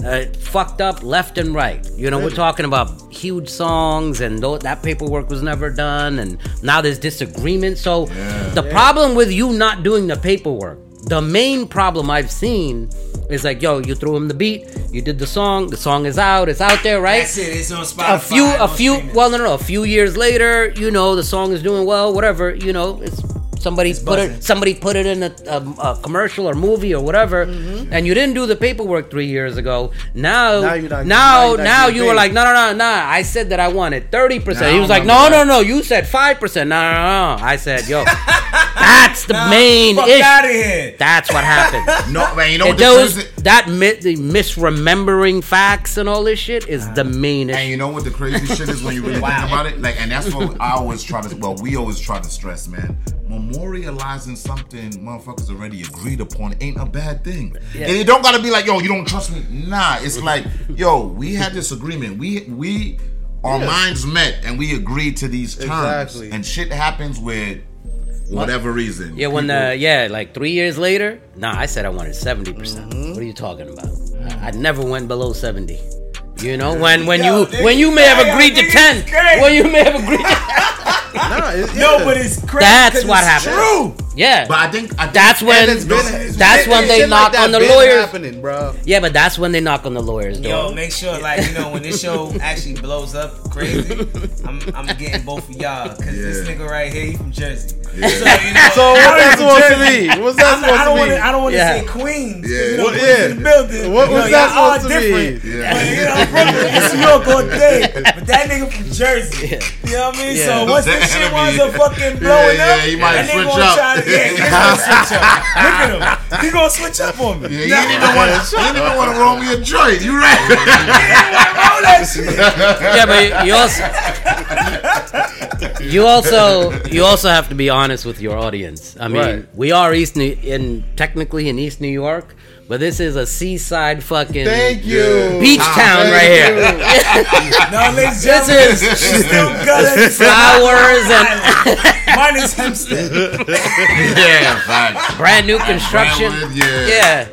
Uh, fucked up left and right. You know, we're talking about huge songs and tho- that paperwork was never done and now there's disagreement. So the problem with you not doing the paperwork, the main problem I've seen is like, yo, you threw him the beat, you did the song, the song is out, it's out there, right? That's it. It's on Spotify. a few a few well no no a few years later you know the song is doing well whatever you know it's somebody put buzzing. it somebody put it in a, a, a commercial or movie or whatever mm-hmm. and you didn't do the paperwork three years ago. Now Now now you're not- now, now getting you were like no no no no I said that I wanted 30% Now he was like no no no you said 5% no no no I said yo that's the main fuck issue. out of here. that's what happened. No, man, you know what those crazy, that mi- the misremembering facts and all this shit is the uh-huh. main issue and you know what the crazy shit is when you really think about it? Like, and that's what I always try to. Well, we always try to stress, man. Memorializing something motherfuckers already agreed upon ain't a bad thing. And it don't gotta be like, yo, you don't trust me. Nah, it's like, yo, we had this agreement. We we our minds met and we agreed to these terms. Exactly. And shit happens with whatever reason. Yeah, when People- uh, yeah, like three years later. Nah, I said I wanted 70 percent. Mm-hmm. What are you talking about? I, I never went below seventy. You know, when when Yo, you when you may have agreed to ten, when you may have agreed. Nah, it, No, but it's crazy. That's what happened. True. Yeah, But I think, I think that's when And it's been- it's that's been- when they shit like knock on the lawyers. happening, bro. Yeah, but that's when they knock on the lawyers' door. Yo, make sure, like you know, when this show actually blows up crazy, I'm, I'm getting both of y'all because this nigga right here, he from Jersey. Yeah. So, you know, So what's that supposed to Jersey. mean? What's that I'm not- I supposed don't to want to. I don't want to Yeah. say Queens. Yeah. You know, What- yeah. in the building. What you was know, that supposed to different. mean? Yeah. But, you know, Brooklyn, it's New York all day. But that nigga from Jersey. You know what I mean? So once this shit enemy. winds up fucking Yeah, blowing yeah, up, he might that nigga switch gonna up. Try to, yeah, he's gonna switch up. Look at him. He gonna switch up on me. Yeah, you didn't even want to. You didn't even want to roll me a joint. You right? Roll that shit. yeah, but you also you also you also have to be honest with your audience. I mean, Right. we are East New, in technically in East New York, but this is a seaside fucking Thank you. beach Ah, town thank right here. No, ladies and This is she's still got flowers and Minus Hempstead. yeah, fact. brand new construction. Brentwood, yeah. Yeah,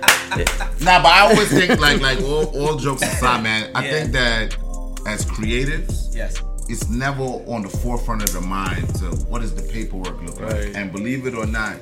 Nah, but I always think like like all, all jokes aside, man. I Yeah. think that as creatives, Yes. it's never on the forefront of the mind to what does the paperwork look Right. like. And believe it or not,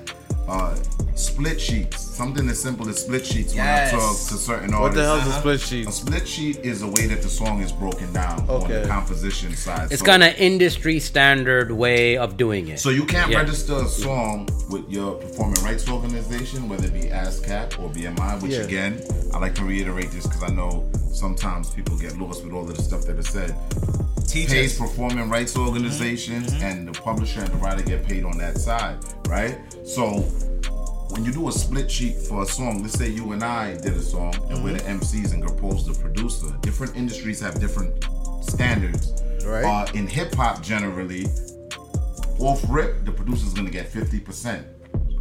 uh, split sheets, something as simple as split sheets Yes. when I talk to certain artists. What the hell's a split sheet? A split sheet is a way that the song is broken down on Okay. the composition side. it's So- kind of industry standard way of doing it. So you can't Yeah. register a song with your performing rights organization, whether it be ASCAP or BMI. Which Yeah. again, I like to reiterate this because I know sometimes people get lost with all of the stuff that is said. Pays Teachers. performing rights mm-hmm. organizations mm-hmm. and the publisher and the writer get paid on that side, right? So when you do a split sheet for a song, let's say you and I did a song and we're the mm-hmm. MCs and Gurpal's the producer. Different industries have different standards. Right. Uh, in hip hop, generally, off rip, the producer's gonna get 50%.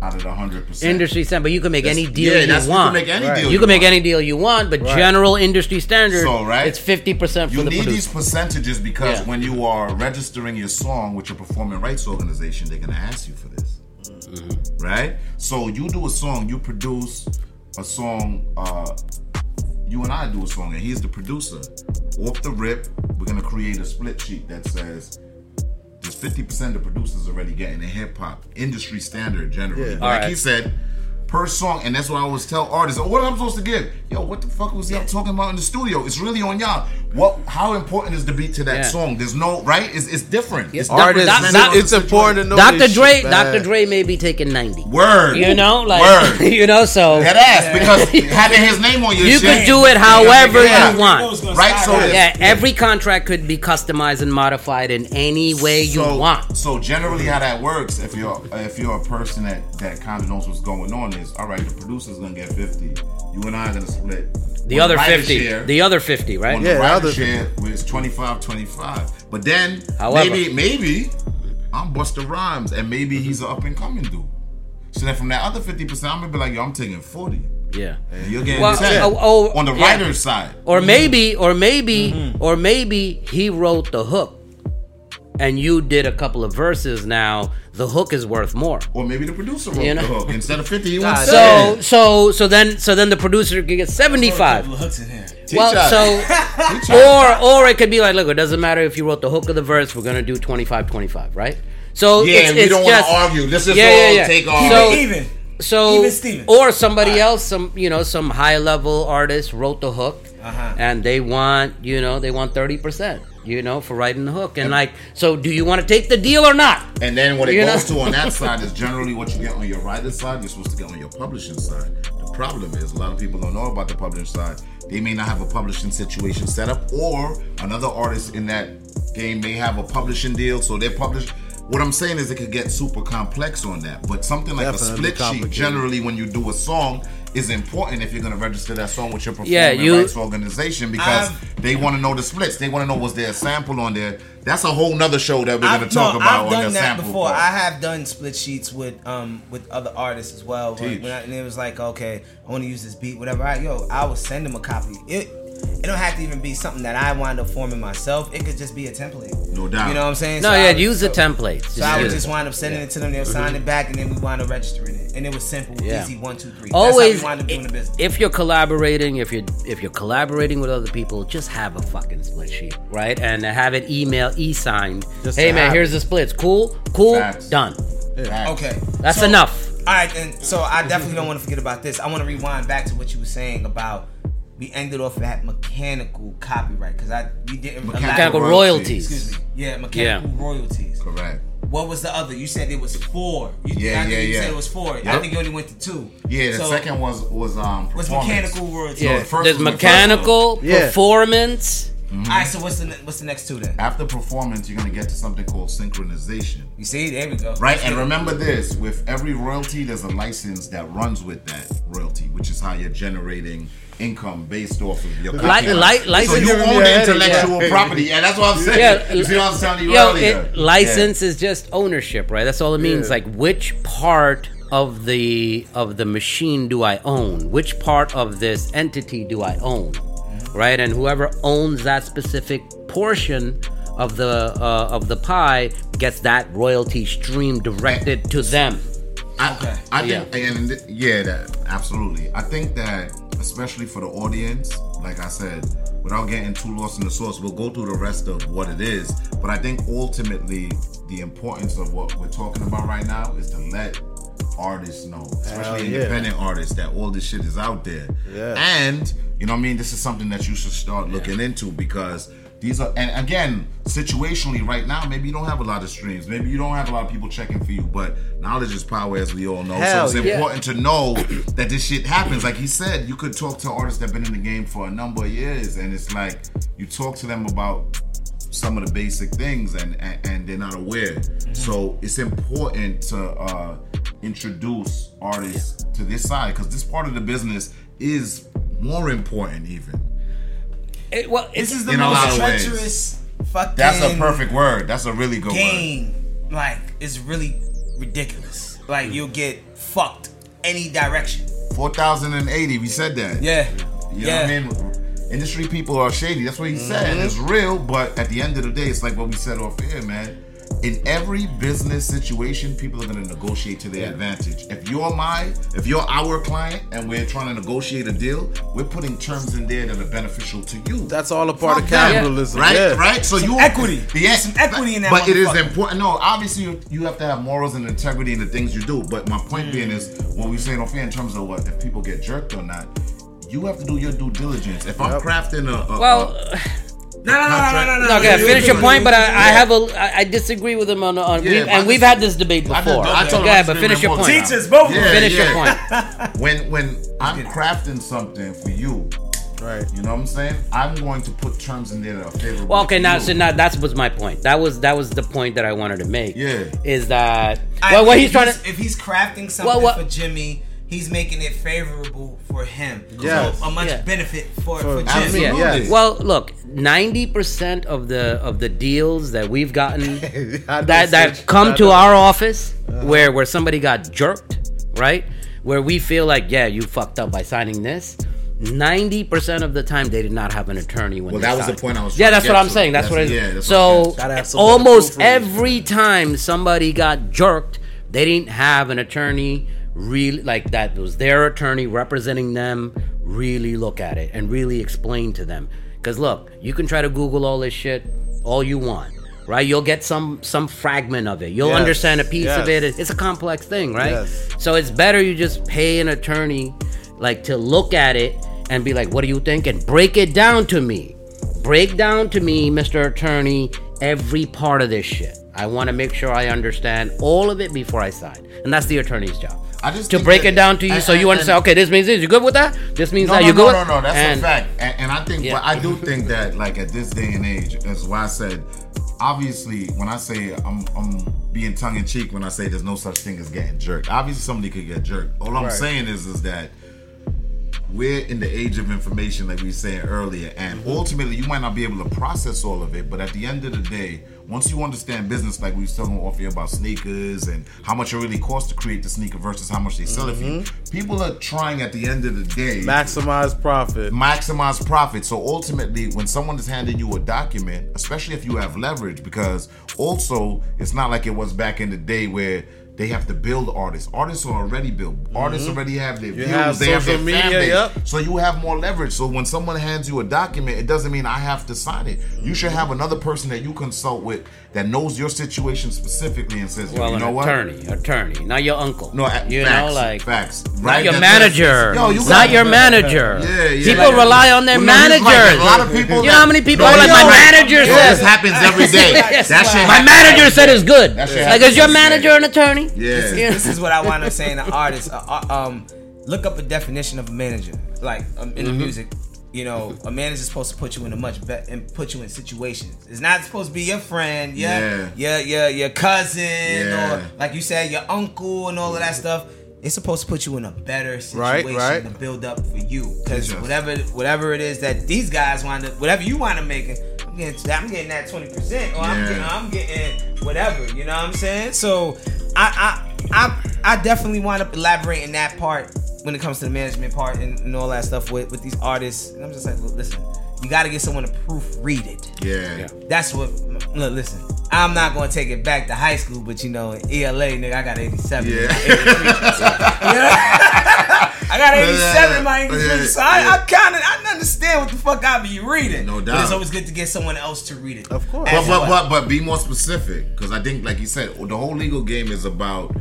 Out of the hundred percent. industry standard, but you can make any deal yeah, you that's, want. You can make any Right. deal. You can make want. any deal you want, but general industry standard, So, right? it's fifty percent for You the need these percentages because Yeah. when you are registering your song with your performing rights organization, they're gonna ask you for this, Mm-hmm. right? So you do a song, you produce a song. uh You and I do a song, and he's the producer. Off the rip, we're gonna create a split sheet that says. There's 50% of producers already getting a hip hop industry standard generally. Yeah. Like Alright. he said, per song, and that's what I always tell artists. What am I supposed to give? Yo, what the fuck was y'all talking about in the studio? It's really on y'all. What? How important is the beat to that Yeah. song? There's no right. It's, it's different. It's Artists, Doc- different. Doc- it's important to know. Dr. this Dre. Dr. Dre may be taking ninety. Word. You know, like Word. you know, so That ass because having his name on your you shit. could do it however Yeah. you want. Right, so it's- Yeah, every contract could be customized and modified in any way you so, want. So generally, how that works, if you're if you're a person that that kind of knows what's going on, is all right. The producer's gonna get fifty. You and I are gonna split The On other writer fifty, share, the other fifty, right? on Yeah, the the writer other share was 25 25 but then However- maybe maybe i'm Busta Rhymes and maybe he's an up and coming dude so then from that other 50% i'm gonna be like yo i'm taking 40 Yeah. and you're getting Well, 10 oh, oh, on the yeah. writer's side Or maybe, or maybe, Mm-hmm. or maybe he wrote the hook, and you did a couple of verses. Now the hook is worth more. or maybe the producer wrote You know? the hook instead of 50 he God wants damn. So, so, so then, so then the producer could get seventy-five. hooks in here. Well, so, or or it could be like, look, it doesn't matter if you wrote the hook of the verse. We're gonna do 25, 25, right? So yeah it's, we it's don't just, want to argue let's just Yeah, all yeah, yeah. take off So- even. So Even Steven. or somebody else, some you know, some high level artist wrote the hook, Uh-huh. and they want you know they want thirty percent, you know, for writing the hook, and like, so do you want to take the deal or not? And then what it You know? goes to on that side is generally what you get on your writer's side, you're supposed to get on your publishing side. The problem is a lot of people don't know about the publishing side. They may not have a publishing situation set up, or another artist in that game may have a publishing deal, so they're published. What I'm saying is it could get super complex on that. But something like Definitely a split sheet, generally when you do a song, is important if you're gonna register that song with your performing Yeah, you- rights organization because I've- they want to know the splits. They want to know was there a sample on there. That's a whole nother show that we're I've, gonna talk no, about I've on done that sample before. part. I have done split sheets with um with other artists as well. When, I, and it was like, okay, I want to use this beat, whatever. I yo, I would send them a copy. It it don't have to even be something that I wind up forming myself. It could just be a template. No doubt. You know what I'm saying? No, So I yeah, would- use the so- template. So I would use just wind up sending it to them. They'll sign it back, and then we wind up registering it. And it was simple, Yeah. easy, one, two, three. always That's how we wind up doing the business. if you're collaborating if you're if you're collaborating with other people just have a fucking split sheet right and have it email e-signed Just hey man have here's the splits cool cool Facts. done Facts. Okay, that's So- enough All right, and so I definitely don't want to forget about this. I want to rewind back to what you were saying about we ended off at mechanical copyright because I we didn't mechanical elaborate- royalties Excuse me. Yeah, mechanical royalties. Correct. What was the other? You said it was four. You, Yeah, I think yeah, you yeah. said it was four. I think you only went to two. Yeah, the So, second was was um was mechanical words. yeah the first there's was the mechanical Yeah. performance All right, so what's the what's the next two then? After performance, you're gonna get to something called synchronization. You see, there we go. Right, and remember this: with every royalty, there's a license that runs with that royalty, which is how you're generating income based off of your Li- copyright. li- license- So you own the intellectual yeah. property, and that's what I'm saying. Yeah, you see what I was telling you Yo, earlier? it, license is just ownership, right? That's all it means. Yeah. Like which part of the of the machine do I own? Which part of this entity do I own? Right? And whoever owns that specific portion of the uh, of the pie gets that royalty stream directed to them. I, Okay. I think, and th- yeah, that absolutely. I think that especially for the audience, like I said, without getting too lost in the source, we'll go through the rest of what it is. But I think ultimately, the importance of what we're talking about right now is to let artists know, especially yeah. independent artists, that all this shit is out there. Yeah. And you know what I mean? This is something that you should start looking into because these are and again, situationally right now, maybe you don't have a lot of streams. Maybe you don't have a lot of people checking for you, but knowledge is power as we all know. Hell so it's yeah. important to know that this shit happens. Like he said, you could talk to artists that have been in the game for a number of years and it's like you talk to them about some of the basic things and and, and they're not aware. So it's important to uh, introduce artists to this side because this part of the business is more important even. It- well, This it's, is the In a lot most of treacherous fucking That's a perfect word. That's a really good word. game. Like it's really ridiculous. Like you'll get fucked any direction. Four thousand and eighty. We said that. Yeah. You yeah. know what I mean? Industry people are shady. That's what he said. Mm-hmm. It's real, but at the end of the day, it's like what we said off air, man. In every business situation, people are gonna negotiate to their advantage. If you're my, if you're our client, and we're trying to negotiate a deal, we're putting terms in there that are beneficial to you. That's all a part Fuck of that. capitalism. right? yeah. Right. So you equity. Yeah, Some equity in that But it is important. No, obviously you, you have to have morals and integrity in the things you do. But my point Mm. being is, when we say no fair in terms of what if people get jerked or not, you have to do your due diligence. If I'm crafting a, a Well, a- No, no, no, no, no, no. no, okay, finish your point, but I, I have a I, I disagree with him on on Yeah, we've, but and we've had this debate I before. just- I told Go him ahead, I but finish your didn't point. Teachers, both of Yeah, them. Finish your point. when when I'm crafting something for you, Right. you know what I'm saying? I'm going to put terms in there that are favorable. Well, okay, to now you. so now that was my point. That was that was the point that I wanted to make. Yeah. is that I well, what think he's trying to if he's crafting something Well, what- for Jimmy, he's making it favorable for him. Yes. So a much Yeah. benefit for, For- for Jimmy. Absolutely. Yeah. Yes. Well, look, ninety percent of the of the deals that we've gotten that that come to our office uh-huh. where where somebody got jerked, right? Where we feel like, yeah, you fucked up by signing this. Ninety percent of the time, they did not have an attorney when. Well, they that was the point I was Yeah, trying to that's get what I'm to. saying. That's, That's- what. I, yeah, that's what I'm so saying. Gotta have somebody almost every time somebody got jerked, they didn't have an attorney really like that was their attorney representing them really look at it and really explain to them. Because look you can try to google all this shit all you want right? You'll get some some fragment of it. You'll Yes, understand a piece of it. It's a complex thing right? Yes. so it's better you just pay an attorney like to look at it and be like what do you think? and break it down to me. Break down to me mr attorney every part of this shit. I want to make sure i understand all of it before i sign. And that's the attorney's job I just to break that- it down to you and- so you and- understand and- okay this means this you good with that this means No, that no, you no, good no, no. No. That's a fact, and, and I think, Yeah. but I do think that, like at this day and age, that's why I said, obviously, when I say I'm, I'm being tongue in cheek when I say there's no such thing as getting jerked. Obviously, somebody could get jerked. All I'm Right. saying is, is that we're in the age of information, like we were saying earlier, and Mm-hmm. ultimately, you might not be able to process all of it. But at the end of the day, once you understand business, like we was talking off here about sneakers and how much it really costs to create the sneaker versus how much they sell it for you, Mm-hmm. people are trying at the end of the day Maximize profit. maximize profit. So ultimately, when someone is handing you a document, especially if you have leverage, because also it's not like it was back in the day where they have to build artists. Artists are already built. Artists mm-hmm. already have their views. have they have their social fan base. yep. So you have more leverage. So when someone hands you a document, it doesn't mean I have to sign it. You should have another person that you consult with that knows your situation specifically and says, well you an know what? attorney attorney not your uncle No, you facts, know like facts. not Right? your That's- that's- manager Yo, you not your manager Yeah, yeah. people Like- rely on their Well, managers right. A lot of people you know how many people are like my manager says This happens every day. That shit. my manager said it's good like is your manager an attorney Yeah. This is what I wind up say in an artist. Uh, um, look up a definition of a manager, like um, in the music. You know, a manager's supposed to put you in a much better and put you in situations. It's not supposed to be your friend, yeah, Yeah. your your your cousin, Yeah. or like you said, your uncle and all of that stuff. It's supposed to put you in a better Right, situation right. to build up for you. Because whatever whatever it is that these guys wind up, whatever you wind up making, I'm getting I'm getting that twenty percent, or I'm getting I'm getting whatever. You know what I'm saying? So I I I I definitely wind up elaborating that part when it comes to the management part and, and all that stuff with with these artists. And I'm just like, look, listen, you got to get someone to proofread it. Yeah. That's what. Look, listen. I'm not gonna take it back to high school, but you know, in ELA, nigga, I got 87. Yeah. not 83. I got 87 in my English Yeah, so I, yeah. I kind of I understand what the fuck I be reading. No But it's always good to get someone else to read it. Of course. But, but but but be more specific because I think, like you said, the whole legal game is about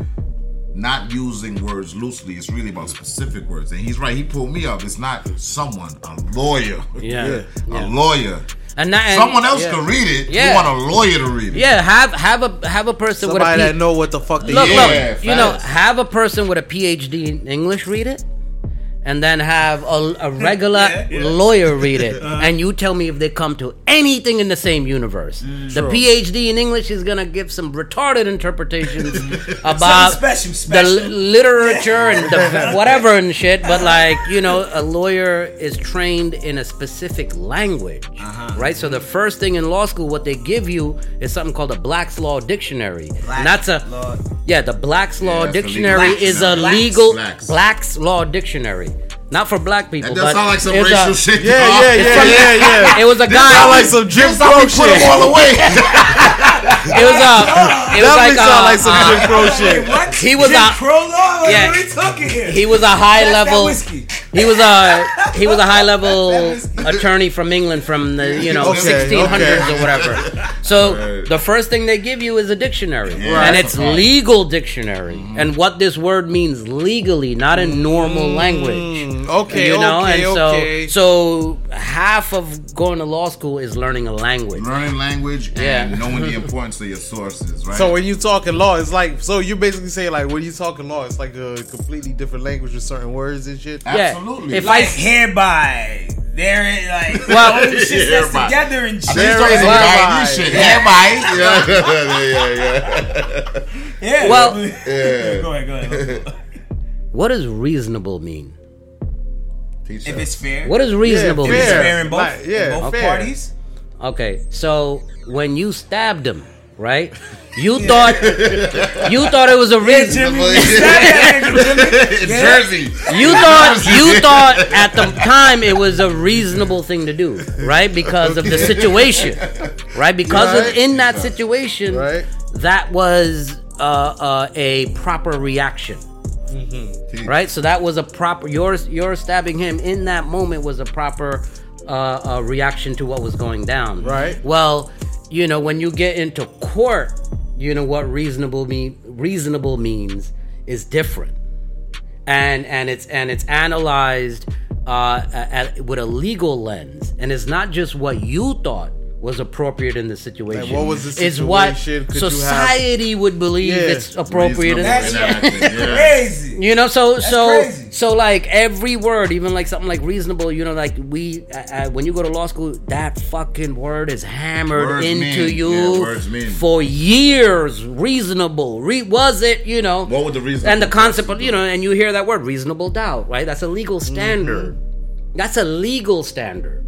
not using words loosely. It's really about specific words. And he's right. He pulled me up. It's not someone, a lawyer. Yeah. a Yeah. lawyer. and, that, and Someone else yeah. could read it. Yeah. You want a lawyer to read it. yeah have have a have a person with a Somebody that know what the fuck they look Yeah, look you know have a person with a phd in english read it and then have a, a regular Yeah, yeah. lawyer read it, and you tell me if they come to anything in the same universe. Mm. the PhD in English is gonna give some retarded interpretations about special, the special. li- literature and the whatever and shit. But like you know, a lawyer is trained in a specific language, Uh-huh. right? So the first thing in law school, what they give you is something called a Black's Law Dictionary, and that's a Law. yeah, the Black's Law the Dictionary is a Blacks. legal Blacks. Black's Law Dictionary. Not for black people, That sounds like some racial a, shit. Yeah, dog. yeah, yeah, yeah, yeah. It was a Sound guy. like some Jim This how Crow we put them shit. all away. It was a. It was Definitely like sound a, like some uh, Jim Crow shit. What? He was Jim a- Crow law? What yeah. are we talking here? He was a high That's level. whiskey. He was a he was a high level attorney from England from the you know Okay, 1600s okay. or whatever. So Right. the first thing they give you is a dictionary, Yeah. and Right. it's legal dictionary, and what this word means legally, not in normal mm. language. Mm, okay, you know, okay, and so okay. so half of going to law school is learning a language. Learning language and Yeah. knowing the importance of your sources, right? So when you talking law, it's like so you basically say like when you talking law, it's like a completely different language with certain words and shit. Yeah. Absolutely. If Like I hereby. There it like Well- all this shit that's together and shit. think it's Hereby. Guyanese shit. Hereby. Yeah, yeah, Yeah. Well- yeah. go ahead, go ahead. what does reasonable mean? Peace If out. it's fair. What does reasonable if it's fair. mean? fair in both, Like, yeah, in both fair. parties. Okay, so when you stabbed him, right? You thought you thought it was a reason. Jimmy, stab that nigga, Jimmy. In Yeah. Jersey. You thought you thought at the time it was a reasonable thing to do, right? Because of the situation, right? Because Right. of in that situation, Right. that was uh, uh, a proper reaction, right? So that was a proper. Your your stabbing him in that moment was a proper uh, uh, reaction to what was going down, Right. Well, you know when you get into court, you know what reasonable mean reasonable means is different and and it's and it's analyzed uh, at, with a legal lens, and it's not just what you thought was appropriate in the situation. Like, what was the It's what situation? Could you have- society would believe Yeah. it's appropriate. in- That's yeah. crazy. you know, so so crazy. so like every word, even like something like reasonable. You know, like we uh, uh, when you go to law school, that fucking word is hammered Words into mean. you Yeah, for years. Reasonable, Re- was it? You know, What would the reason? and the concept of you know, and you hear that word, reasonable doubt, right? That's a legal standard. Mm-hmm. That's a legal standard,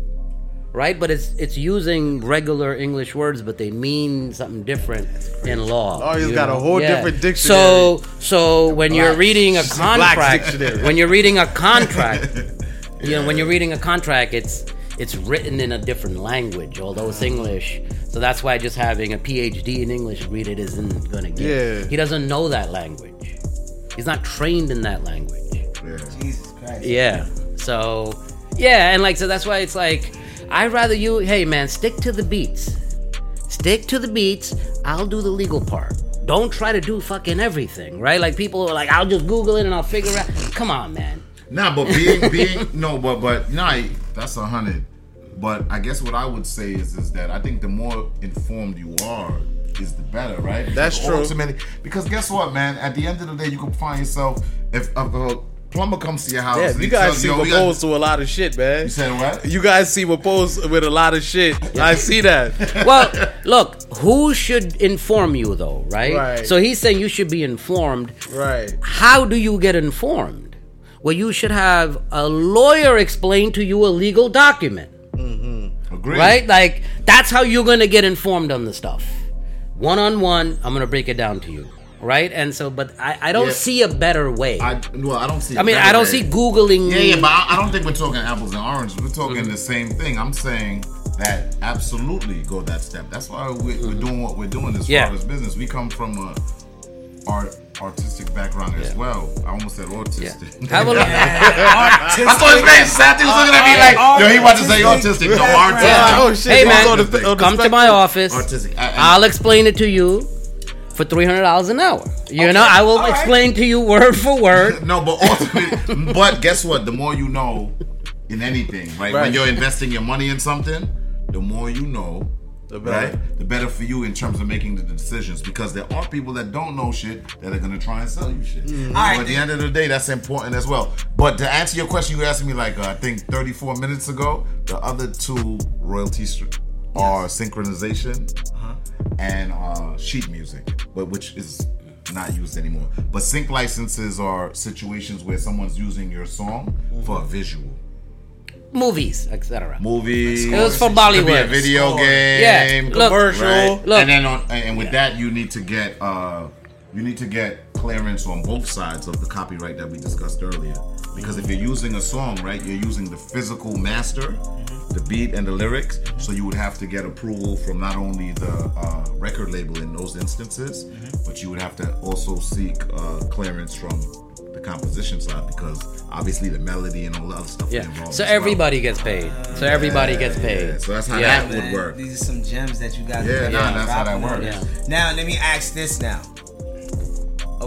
right? But it's it's using regular English words, but they mean something different in law. Oh, Lawyers you got a know? whole different dictionary. So so when you're reading a contract, when you're reading a contract, you know, when you're reading a contract, it's it's written in a different language, although it's uh-huh. English. So that's why just having a PhD in English read it isn't gonna get. Yeah. He doesn't know that language. He's not trained in that language. Yeah. Jesus Christ. Yeah. So yeah, and like so that's why it's like I'd rather you hey man, stick to the beats. Stick to the beats. I'll do the legal part. Don't try to do fucking everything, right? Like people are like, I'll just Google it and I'll figure out. Come on, man. Nah, but being being no, but but nah, that's a hundred. But I guess what I would say is is that I think the more informed you are, is the better, right? That's Because true. Ultimately, because guess what, man? At the end of the day, you can find yourself if, if a plumber comes to your house. Yeah, you guys tells seem yo, we opposed to a lot of shit, man. You said what? You guys seem opposed with a lot of shit. I see that. Well, look, who should inform you though, right? Right. So he's saying you should be informed. Right. How do you get informed? Well, you should have a lawyer explain to you a legal document. Mm-hmm. Agree. right? Like that's how you're gonna get informed on the stuff. One on one, I'm gonna break it down to you, right? And so, but I, I don't Yeah. see a better way. I, I well, I don't see. I mean, I don't way. see googling. Yeah, yeah, but I, I don't think we're talking apples and oranges. We're talking Mm-hmm. the same thing. I'm saying that absolutely go that step. That's why we, we're doing what we're doing as Mm-hmm. Yeah. far as business. We come from a art artistic background as well. I almost said autistic. Have a look. I thought his name sat he was looking at me like, yo, he about to say autistic. No, Background. artistic. Oh shit! Hey, man, is on the- on the Come to my office. Autistic. I- I- I'll explain it to you for three hundred dollars an hour. You know, I will All right. explain to you word for word. No, but ultimately, but guess what? The more you know in anything, right? When you're investing your money in something, the more you know, The better. right? The better for you in terms of making the decisions because there are people that don't know shit that are gonna try and sell you shit. So Alright. at the end of the day, that's important as well. But to answer your question, you asked me like uh, I think 34 minutes ago. The other two royalties are synchronization. And uh, sheet music, but which is not used anymore. But sync licenses are situations where someone's using your song for a visual. Movies, etc. Movies. It was for Could be a Bollywood. video Score. game. Yeah, look, Commercial. right? Look. and then on and with that you need to get uh you need to get clearance on both sides of the copyright that we discussed earlier. Because if you're using a song, right, you're using the physical master, the beat and the lyrics. So you would have to get approval from not only the uh, record label in those instances, but you would have to also seek uh, clearance from the composition side because obviously the melody and all the other stuff is Yeah. involved. So as well. everybody gets paid. So everybody gets paid. Yeah, so that's how Yeah. that would work. These are some gems that you guys. Yeah, are nah, that's how that works. Yeah. Now let me ask this now.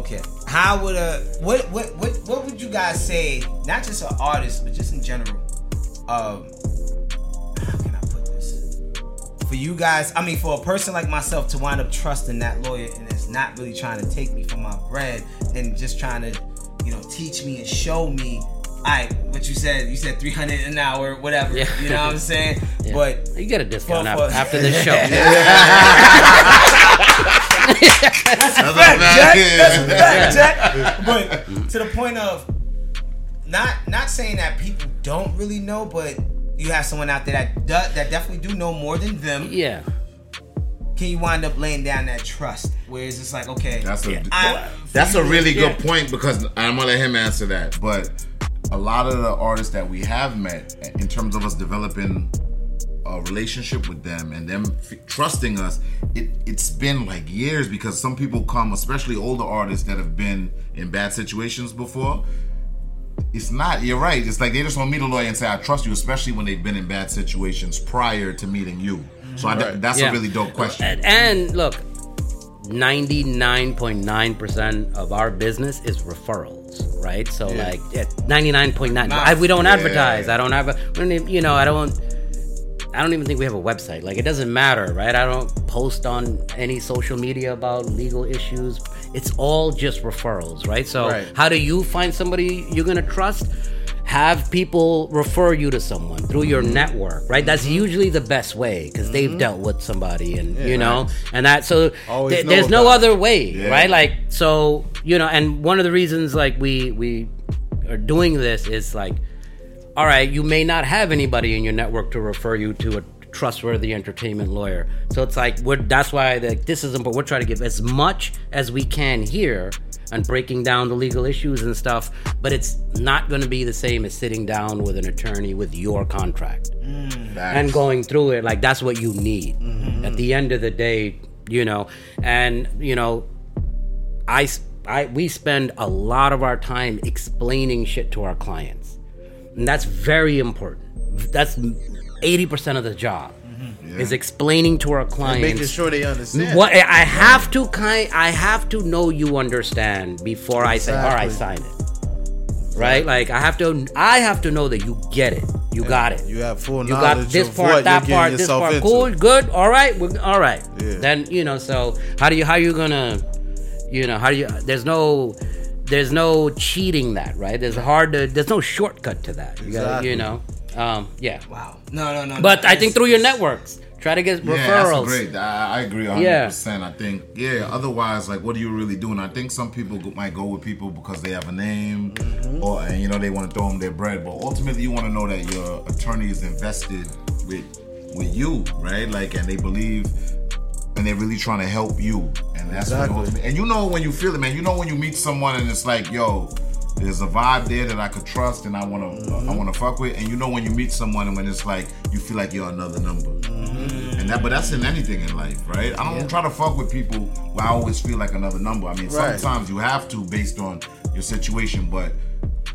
Okay, how would a what what what what would you guys say? Not just an artist, but just in general. Um, how can I put this? For you guys, I mean, for a person like myself to wind up trusting that lawyer and is not really trying to take me for my bread and just trying to, you know, teach me and show me. I what you said, you said 300 an hour, whatever. Yeah. You know what I'm saying? Yeah. But you get a discount For- for- after the show. fact, Jack. That's a fact, Jack. But to the point of not not saying that people don't really know, but you have someone out there that do, that definitely do know more than them. Yeah. Can you wind up laying down that trust? Where it's just like, okay, That's a I- that's a really Yeah. good point because I'm gonna let him answer that. But a lot of the artists that we have met, in terms of us developing a relationship with them and them f- trusting us, it it's been like years because some people come, especially older artists that have been in bad situations before. It's not. You're right. It's like they just want to meet a lawyer and say, "I trust you," especially when they've been in bad situations prior to meeting you. So I, that's Yeah. a really dope question. And, and look, 99.9% of our business is referrals, right? So Yeah. like yeah, 99.9 I, we don't Yeah. advertise. I don't have a we don't you know, I don't I don't even think we have a website. Like it doesn't matter, right? I don't post on any social media about legal issues. It's all just referrals, right? So Right. how do you find somebody you're going to trust? Have people refer you to someone through your Mm-hmm. network, right? That's usually the best way because they've dealt with somebody, and you know, and that so th- there's no it. other way, Yeah. right? Like so, you know, and one of the reasons like we we are doing this is like, all right, you may not have anybody in your network to refer you to a trustworthy entertainment lawyer. So it's like we're that's why like this is important. We're trying to give as much as we can here and breaking down the legal issues and stuff, but it's not going to be the same as sitting down with an attorney with your contract. Mm, and going through it like that's what you need. Mm-hmm. At the end of the day you know and you know I, I we spend a lot of our time explaining shit to our clients and that's very important that's 80% of the job mm-hmm. is explaining to our clients making sure they understand. what I have to kind I have to know you understand before I say all right sign it. Right? Like I have to I have to know that you get it. You got it. You have full You got this part, that part, this part. into. Cool, good, all right, we're, all right. Yeah. Then you know. So how do you how you gonna, you know, how do you? There's no, there's no cheating that, right? There's hard to. There's no shortcut to that. You got, Exactly. you know. Um, yeah. wow, no, no, no. But no, I think through your networks, try to get Yeah, referrals. that's great. I, I agree 100%. Yeah. I think, yeah, otherwise, like, what are you really doing? I think some people go, might go with people because they have a name Mm-hmm. or, and, you know, they want to throw them their bread. But ultimately, you want to know that your attorney is invested with with you, right? Like, and they believe and they're really trying to help you. And that's what ultimately, and you know when you feel it, man. You know when you meet someone and it's like, yo, there's a vibe there that I could trust and I want to I want to mm-hmm. fuck with. And you know when you meet someone and when it's like you feel like you're another number. Mm-hmm. And that, but that's in anything in life, right? I don't try to fuck with people where I always feel like another number. I mean, Right. sometimes you have to based on your situation, but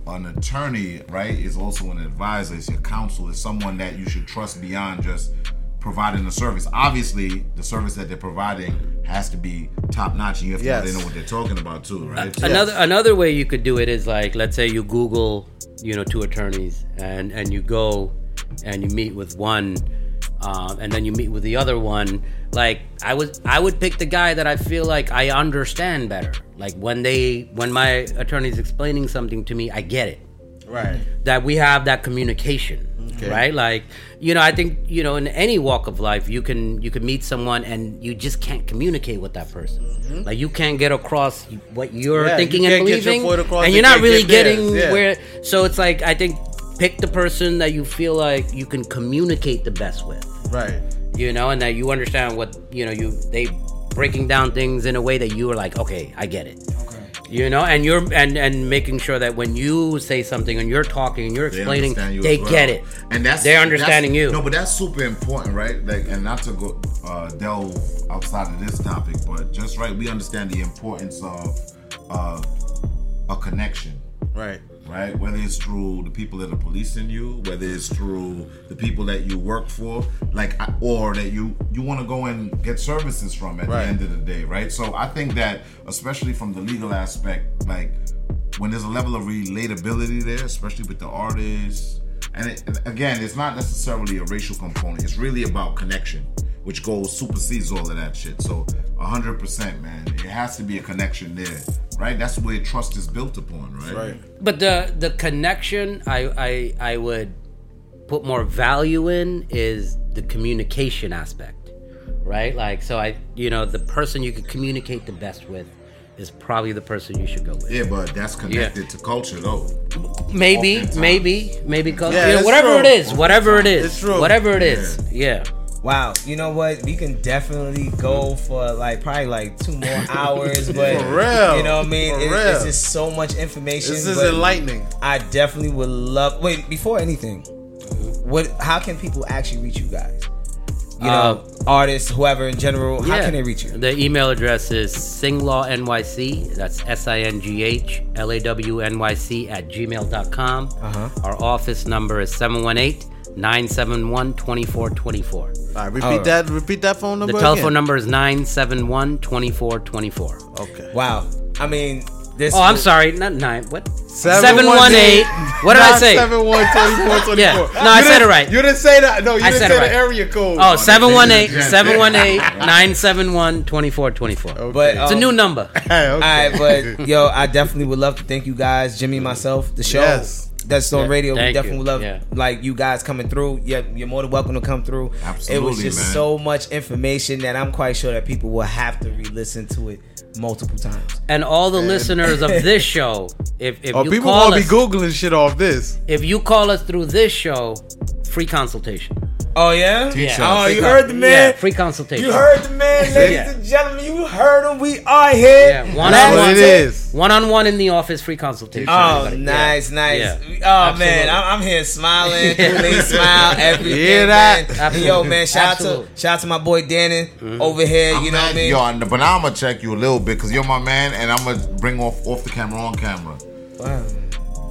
an attorney, right, is also an advisor, is your counsel, is someone that you should trust beyond just providing the service. Obviously, the service that they're providing has to be top notch, and you have to know Yes. they know what they're talking about too, right? Another another way you could do it is like let's say you Google, you know, two attorneys and and you go and you meet with one um, and then you meet with the other one. Like I was, I would pick the guy that I feel like I understand better. Like when they, when my attorney's explaining something to me, I get it. Right. That we have that communication, Okay. right? Like you know, I think you know, in any walk of life, you can you can meet someone and you just can't communicate with that person. Like you can't get across what you're Mm-hmm. Yeah, thinking you and believing, point and you're not really get getting yeah. where. So it's like I think pick the person that you feel like you can communicate the best with Right. you know, and that you understand what you know. You they breaking down things in a way that you are like, okay, I get it. Okay. You know, and you're and and making sure that when you say something and you're talking and you're explaining, understand you they well. get it, and that's they're understanding that's- you. No, but that's super important, right? Like, and not to go uh, delve outside of this topic, but just right, we understand the importance of uh, a connection. Right. Right? Whether it's through the people that are policing you, whether it's through the people that you work for, like, or that you you want to go and get services from at Right. the end of the day, right? So I think that, especially from the legal aspect, like when there's a level of relatability there, especially with the artists, and it, and again, it's not necessarily a racial component. It's really about connection, which goes supersedes all of that shit. So, hundred percent, man, it has to be a connection there, right? That's where trust is built upon, right? Right. But the the connection I I I would put more value in is the communication aspect, right? Like so I you know the person you could communicate the best with is probably the person you should go with. Yeah, but that's connected to culture, though. Maybe, Oftentimes. maybe, maybe, cause, Yeah, you know, whatever true. it is, whatever it is, It's true. whatever it is, yeah. Wow, you know what? We can definitely go for like probably like two more hours, but For real. you know what I mean? For It- real. it's just so much information. This is enlightening. I definitely would love. Wait, before anything, what? How can people actually reach you guys? You know, artists, whoever in general. How Uh, can they reach you? The email address is singhlawnyc. That's S I N G H L A W N Y C at gmail.com. Uh-huh. Our office number is 718 971 2424. All right, repeat All right. that. Repeat that phone number. The number. telephone again. number is 971 2424. Okay. Wow. I mean, this. Oh, I'm sorry. Not nine. What? 718. 718. What did I say? Seven one twenty four twenty Yeah. four. No, I said it right. You didn't say that. No, you I didn't said say right. the area code. Oh, 718 Yeah. 718 971 2424. But It's a um, new number. Hey, okay. All right, but yo, I definitely would love to thank you guys, Jimmy, myself, the show. Yes. That's on Yeah, radio. We definitely you. love Yeah. like you guys coming through. Yeah, you're more than welcome to come through. Absolutely, it was just man. so much information that I'm quite sure that people will have to re-listen to it multiple times. And all the listeners of this show, if, if Oh, you people call gonna be googling shit off this. if you call us through this show, free consultation. Oh yeah. Yeah. Oh, Free you con- heard the man. Yeah, free consultation. You heard the man, ladies Yeah. and gentlemen. You heard him. We are here. Yeah, one That's on what one. it is. One on one in the office, free consultation. Oh, everybody. nice, Yeah. nice. Yeah. Oh Absolutely. man, I'm, I'm here smiling, Yeah. Kool-Aid smile, everything. hear that? Man. Absolutely. Yo, man, shout out Absolutely. to shout out to my boy Danny mm-hmm. over here. I'm you know what I mad- mean? Yo, and- but now I'm gonna check you a little bit because you're my man, and I'm gonna bring off off the camera on camera. Wow.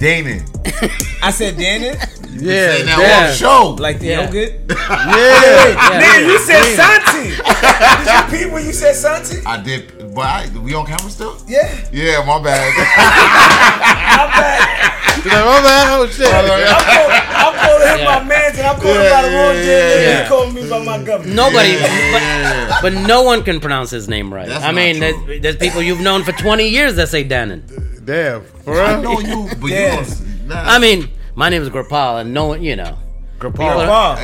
Damon, I said Danny, Yeah, say now yeah. show. like the Yeah. yogurt. yeah. Nigga, you said Santi. Did you peep when you said Santi? I did, but I, we on camera still? Yeah. Yeah, my bad. I'm back. She's like, oh man, oh shit. I'm calling, him Yeah. my man, and I'm calling him by the wrong Yeah, gender. yeah. He calling me by my government. Nobody, Yeah. but, but no one can pronounce his name right. That's I mean, not true. there's, there's people you've known for 20 years that say Dannon. Damn. For I know you, but Yeah. you don't. Nah. I mean, my name is Gurpal, and no one, you know, Grandpa. Wow.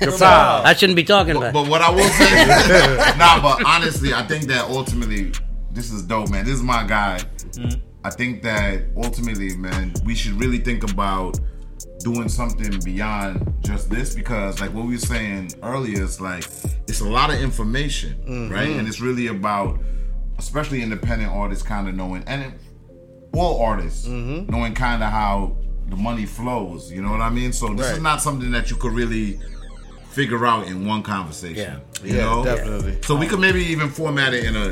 Grandpa. I shouldn't be talking about. But what I will say, nah, but honestly, I think that ultimately, this is dope, man. This is my guy. I think that ultimately, man, we should really think about doing something beyond just this because, like what we were saying earlier, is like it's a lot of information, right? And it's really about, especially independent artists, kind of knowing, and it, all artists knowing kind of how the money flows. You know what I mean? So this is not something that you could really figure out in one conversation. You Yeah, know? definitely. So we could maybe even format it in a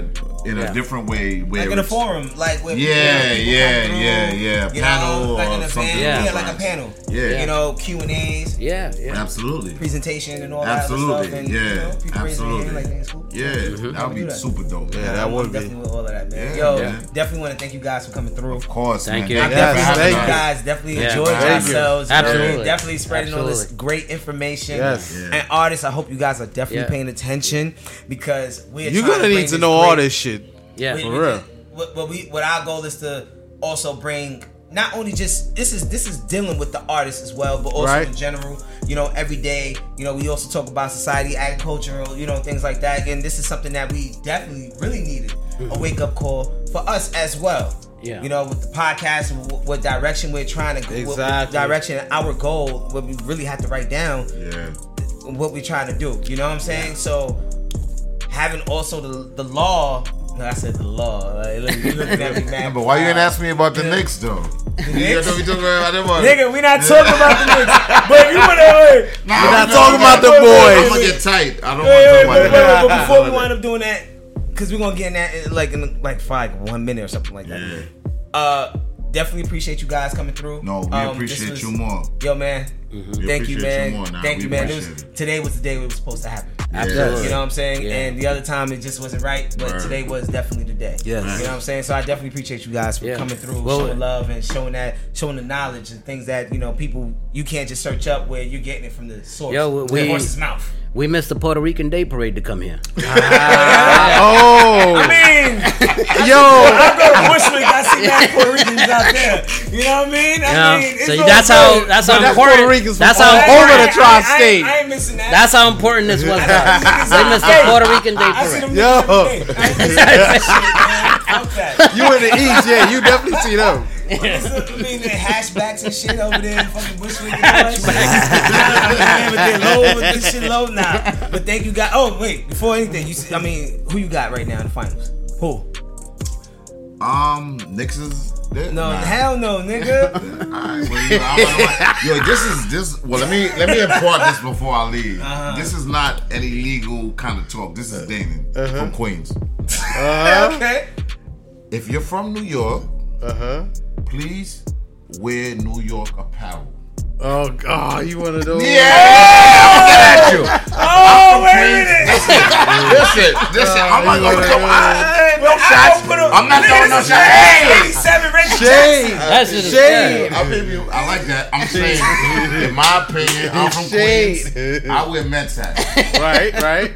in Yeah. a different way where Like in a forum, like with Yeah, people yeah, through, yeah, yeah. You Panel know, like or event, something yeah, Yeah. like a panel. Yeah. you know, Q and A's, yeah, yeah. Absolutely. presentation, and all that other Absolutely. stuff. And, yeah. you know, people raising their absolutely. like, "Thanks, cool." yeah. Mm-hmm. That would be that. super dope. Yeah, man. that I'm would be. definitely with all of that, man. Yeah, Yo, yeah. definitely want to thank you guys for coming through. Of course. Thank man. you. I Thank Yes, definitely thank you you. guys definitely Yeah. enjoyed Thank you. yourselves. Absolutely. man. Definitely spreading all this great information. Yes. Yeah. and artists. I hope you guys are definitely Yeah. paying attention because we're you're gonna bring need to know all this shit. Yeah. we- For we- real. What, what we what our goal is to also bring not only just this is this is dealing with the artists as well, but also Right. in general. You know, every day. You know, we also talk about society, agricultural. You know, things like that. And this is something that we definitely really needed a mm-hmm. wake up call for us as well. Yeah. You know, with the podcast, and what, what direction we're trying to go, what- what Exactly. direction, our goal, what we really have to write down Yeah. what we're trying to do. You know what I'm saying? So having also the the law. No, I said the law. Like, look, you looking at me, Yeah, but why you ain't ask me about the Knicks though? You Knicks? know talking about them ones. Nigga, we not talking about the Knicks. But you wanna wait. Nah, We're not no, talking no, about the boys. I'm gonna get tight. I don't Wait, wait, want wait, to talk wait, about but before we wind up doing that, because we're gonna get in that in like in like five, one minute or something like that. Uh, definitely appreciate you guys coming through. No, we Um, appreciate was- you more. Yo, man. We Thank you, appreciate man. more. Nah, Thank we you, man. It was, it. today was the day it was supposed to happen. Absolutely. You know what I'm saying? Yeah. And the other time it just wasn't right, but Right. today was definitely the day. Yes. You know what I'm saying? So I definitely appreciate you guys for Yeah. coming through, Well, showing love and showing that showing the knowledge and things that, you know, people you can't just search up where you're getting it from the source. Yo, the we- horse's mouth. We missed the Puerto Rican Day Parade to come here. Ah. Oh, I mean, yo, I go to Bushwick, I see mad Puerto Ricans out there. You know what I mean? I Yeah. mean, so all that's how that's how that's important. Puerto Ricans that's how important. over the I- I- tri-state. I, I ain't missing that. That's how important this was. I guys. They missed the Puerto Rican Day I see Parade. them Yo. niggas every day. I ain't missing shit, man. Fuck that. you in the east? Yeah, you definitely see them. I mean, the hashbacks and shit over there fucking Bushwick. and all that shit. Low, but this shit low now. But thank you, guys. Oh wait, before anything, you. See, I mean, who you got right now in the finals? Who? Um, Knicks is there? No, Nah. hell no, nigga. Alright, well, you know, I don't know. Yo, this is this. Well, let me let me import this before I leave. Uh-huh. This is not any legal kind of talk. This is Damon Uh-huh. from Queens. okay. If you're from New York, Uh huh. please wear New York apparel. Oh God, oh, you one of those? at you. Oh wait a minute. Listen, listen. Oh, I'm not gonna come. I, no shots. don't put a- I'm not throwing no shots. Hey. 87 Reggie Shade, uh, That's just shade. I, mean, you- I like that. I'm saying, in my opinion, I'm from Shade. Queens. I wear Mets hats. Right, right.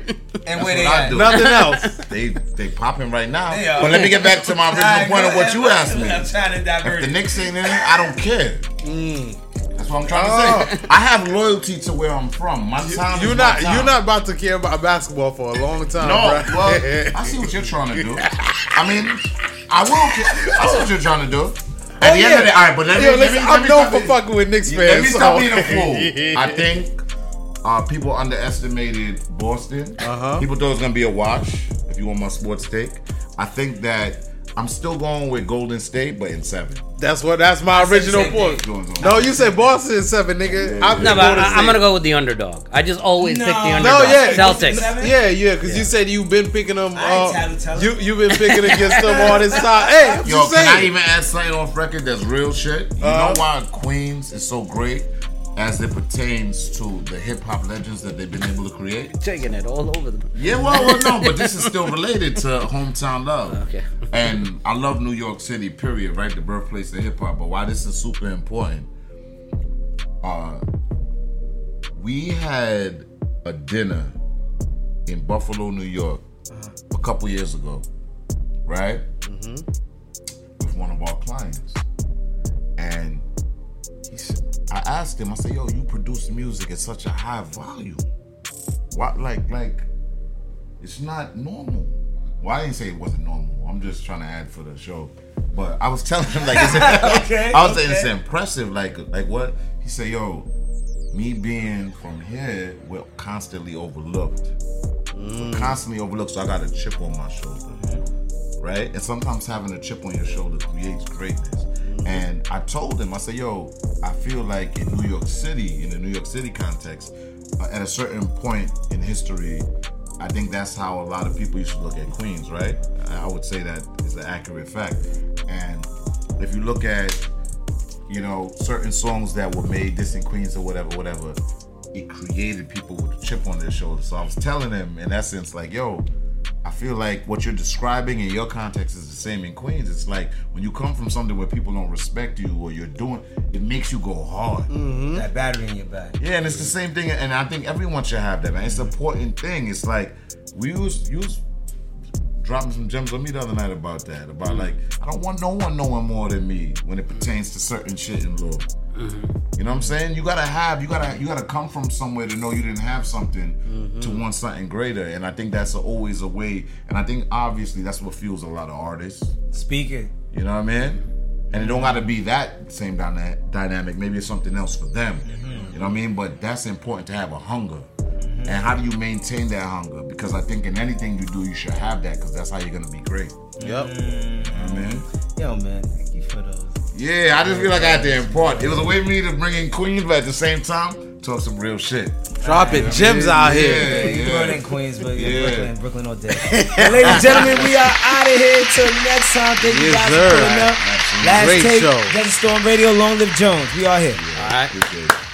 And where they at? Nothing else. They they popping right now. They are. But let me get back to my original point of what you asked me. I'm trying to divert. If the Knicks ain't in I don't care. Mm. That's what I'm trying Oh. to say. I have loyalty to where I'm from. My time. You're not. Time. You're not about to care about basketball for a long time. No, bruh. well, I see what you're trying to do. I mean, I will. care- I see what you're trying to do. At the end of the day, all right, but let me. Yo, let me, let I'm known for being- fucking with Knicks fans. Let me stop so- being a fool. I think uh, people underestimated Boston. Uh-huh. People thought it was gonna be a wash. If you want my sports take, I think that I'm still going with Golden State, but in seven. That's what. That's my said original point. thing. Going on. No, you said Boston is seven, nigga. I'm No, but I, I'm gonna go with the underdog. I just always pick the No. underdog. No, yeah. Celtics. Seven? Yeah, yeah, because you said you've been picking them. I Uh, you you've been picking against them all this time. Hey, I'm Yo, just can saying. I even add something off record that's real shit? You Uh-huh. know why Queens is so great as it pertains to the hip hop legends that they've been able to create? Taking it all over them. Yeah, well, well, no, but this is still related to hometown love. Okay. And I love New York City, period, right? The birthplace of hip hop. But why this is super important, uh, we had a dinner in Buffalo, New York, a couple years ago, right? With one of our clients. And he said, I asked him, I said, yo, you produce music at such a high volume. Why, like, like, it's not normal. Well, I didn't say it wasn't normal. I'm just trying to add for the show. But I was telling him like, it's, Okay, I was saying it's impressive. Like, like what? He said, "Yo, me being from here, we're constantly overlooked. We're mm. constantly overlooked. So I got a chip on my shoulder, right? And sometimes having a chip on your shoulder creates greatness. And I told him, I said, "Yo, I feel like in New York City, in the New York City context, uh, at a certain point in history." I think that's how a lot of people used to look at Queens, right? I would say that is an accurate fact. And if you look at, you know, certain songs that were made this in Queens or whatever, whatever, it created people with a chip on their shoulder. So I was telling him, in essence, like, yo, I feel like what you're describing in your context is the same in Queens. It's like when you come from something where people don't respect you or you're doing, it makes you go hard. Mm-hmm. That battery in your back. Yeah, and it's the same thing, and I think everyone should have that, man. It's an important thing. It's like we use you was dropping some gems on me the other night about that. About like I don't want no one knowing more than me when it pertains to certain shit in law. Mm-hmm. You know what I'm saying? You gotta have, you gotta, you gotta come from somewhere to know you didn't have something mm-hmm. to want something greater, and I think that's always a way. And I think obviously that's what fuels a lot of artists. Speaking. You know what I mean? And it don't got to be that same dyna- dynamic. Maybe it's something else for them. Mm-hmm. You know what I mean? But that's important to have a hunger. And how do you maintain that hunger? Because I think in anything you do, you should have that because that's how you're gonna be great. Yep. You know what I mean? Yo, man, thank you for those. Yeah, I just feel like I had to impart. It was a way for me to bring in Queens, but at the same time, talk some real shit. Dropping gems out Yeah. here. Yeah, you yeah. brought in Queens, but yeah, Yeah. Brooklyn, Brooklyn all day. Well, ladies and gentlemen, we are out of here till next time. Thank you guys sir. for pulling up. Absolutely. Last Great take, show. Desert Storm Radio, Long Live Jones. We are here. All right. Appreciate it.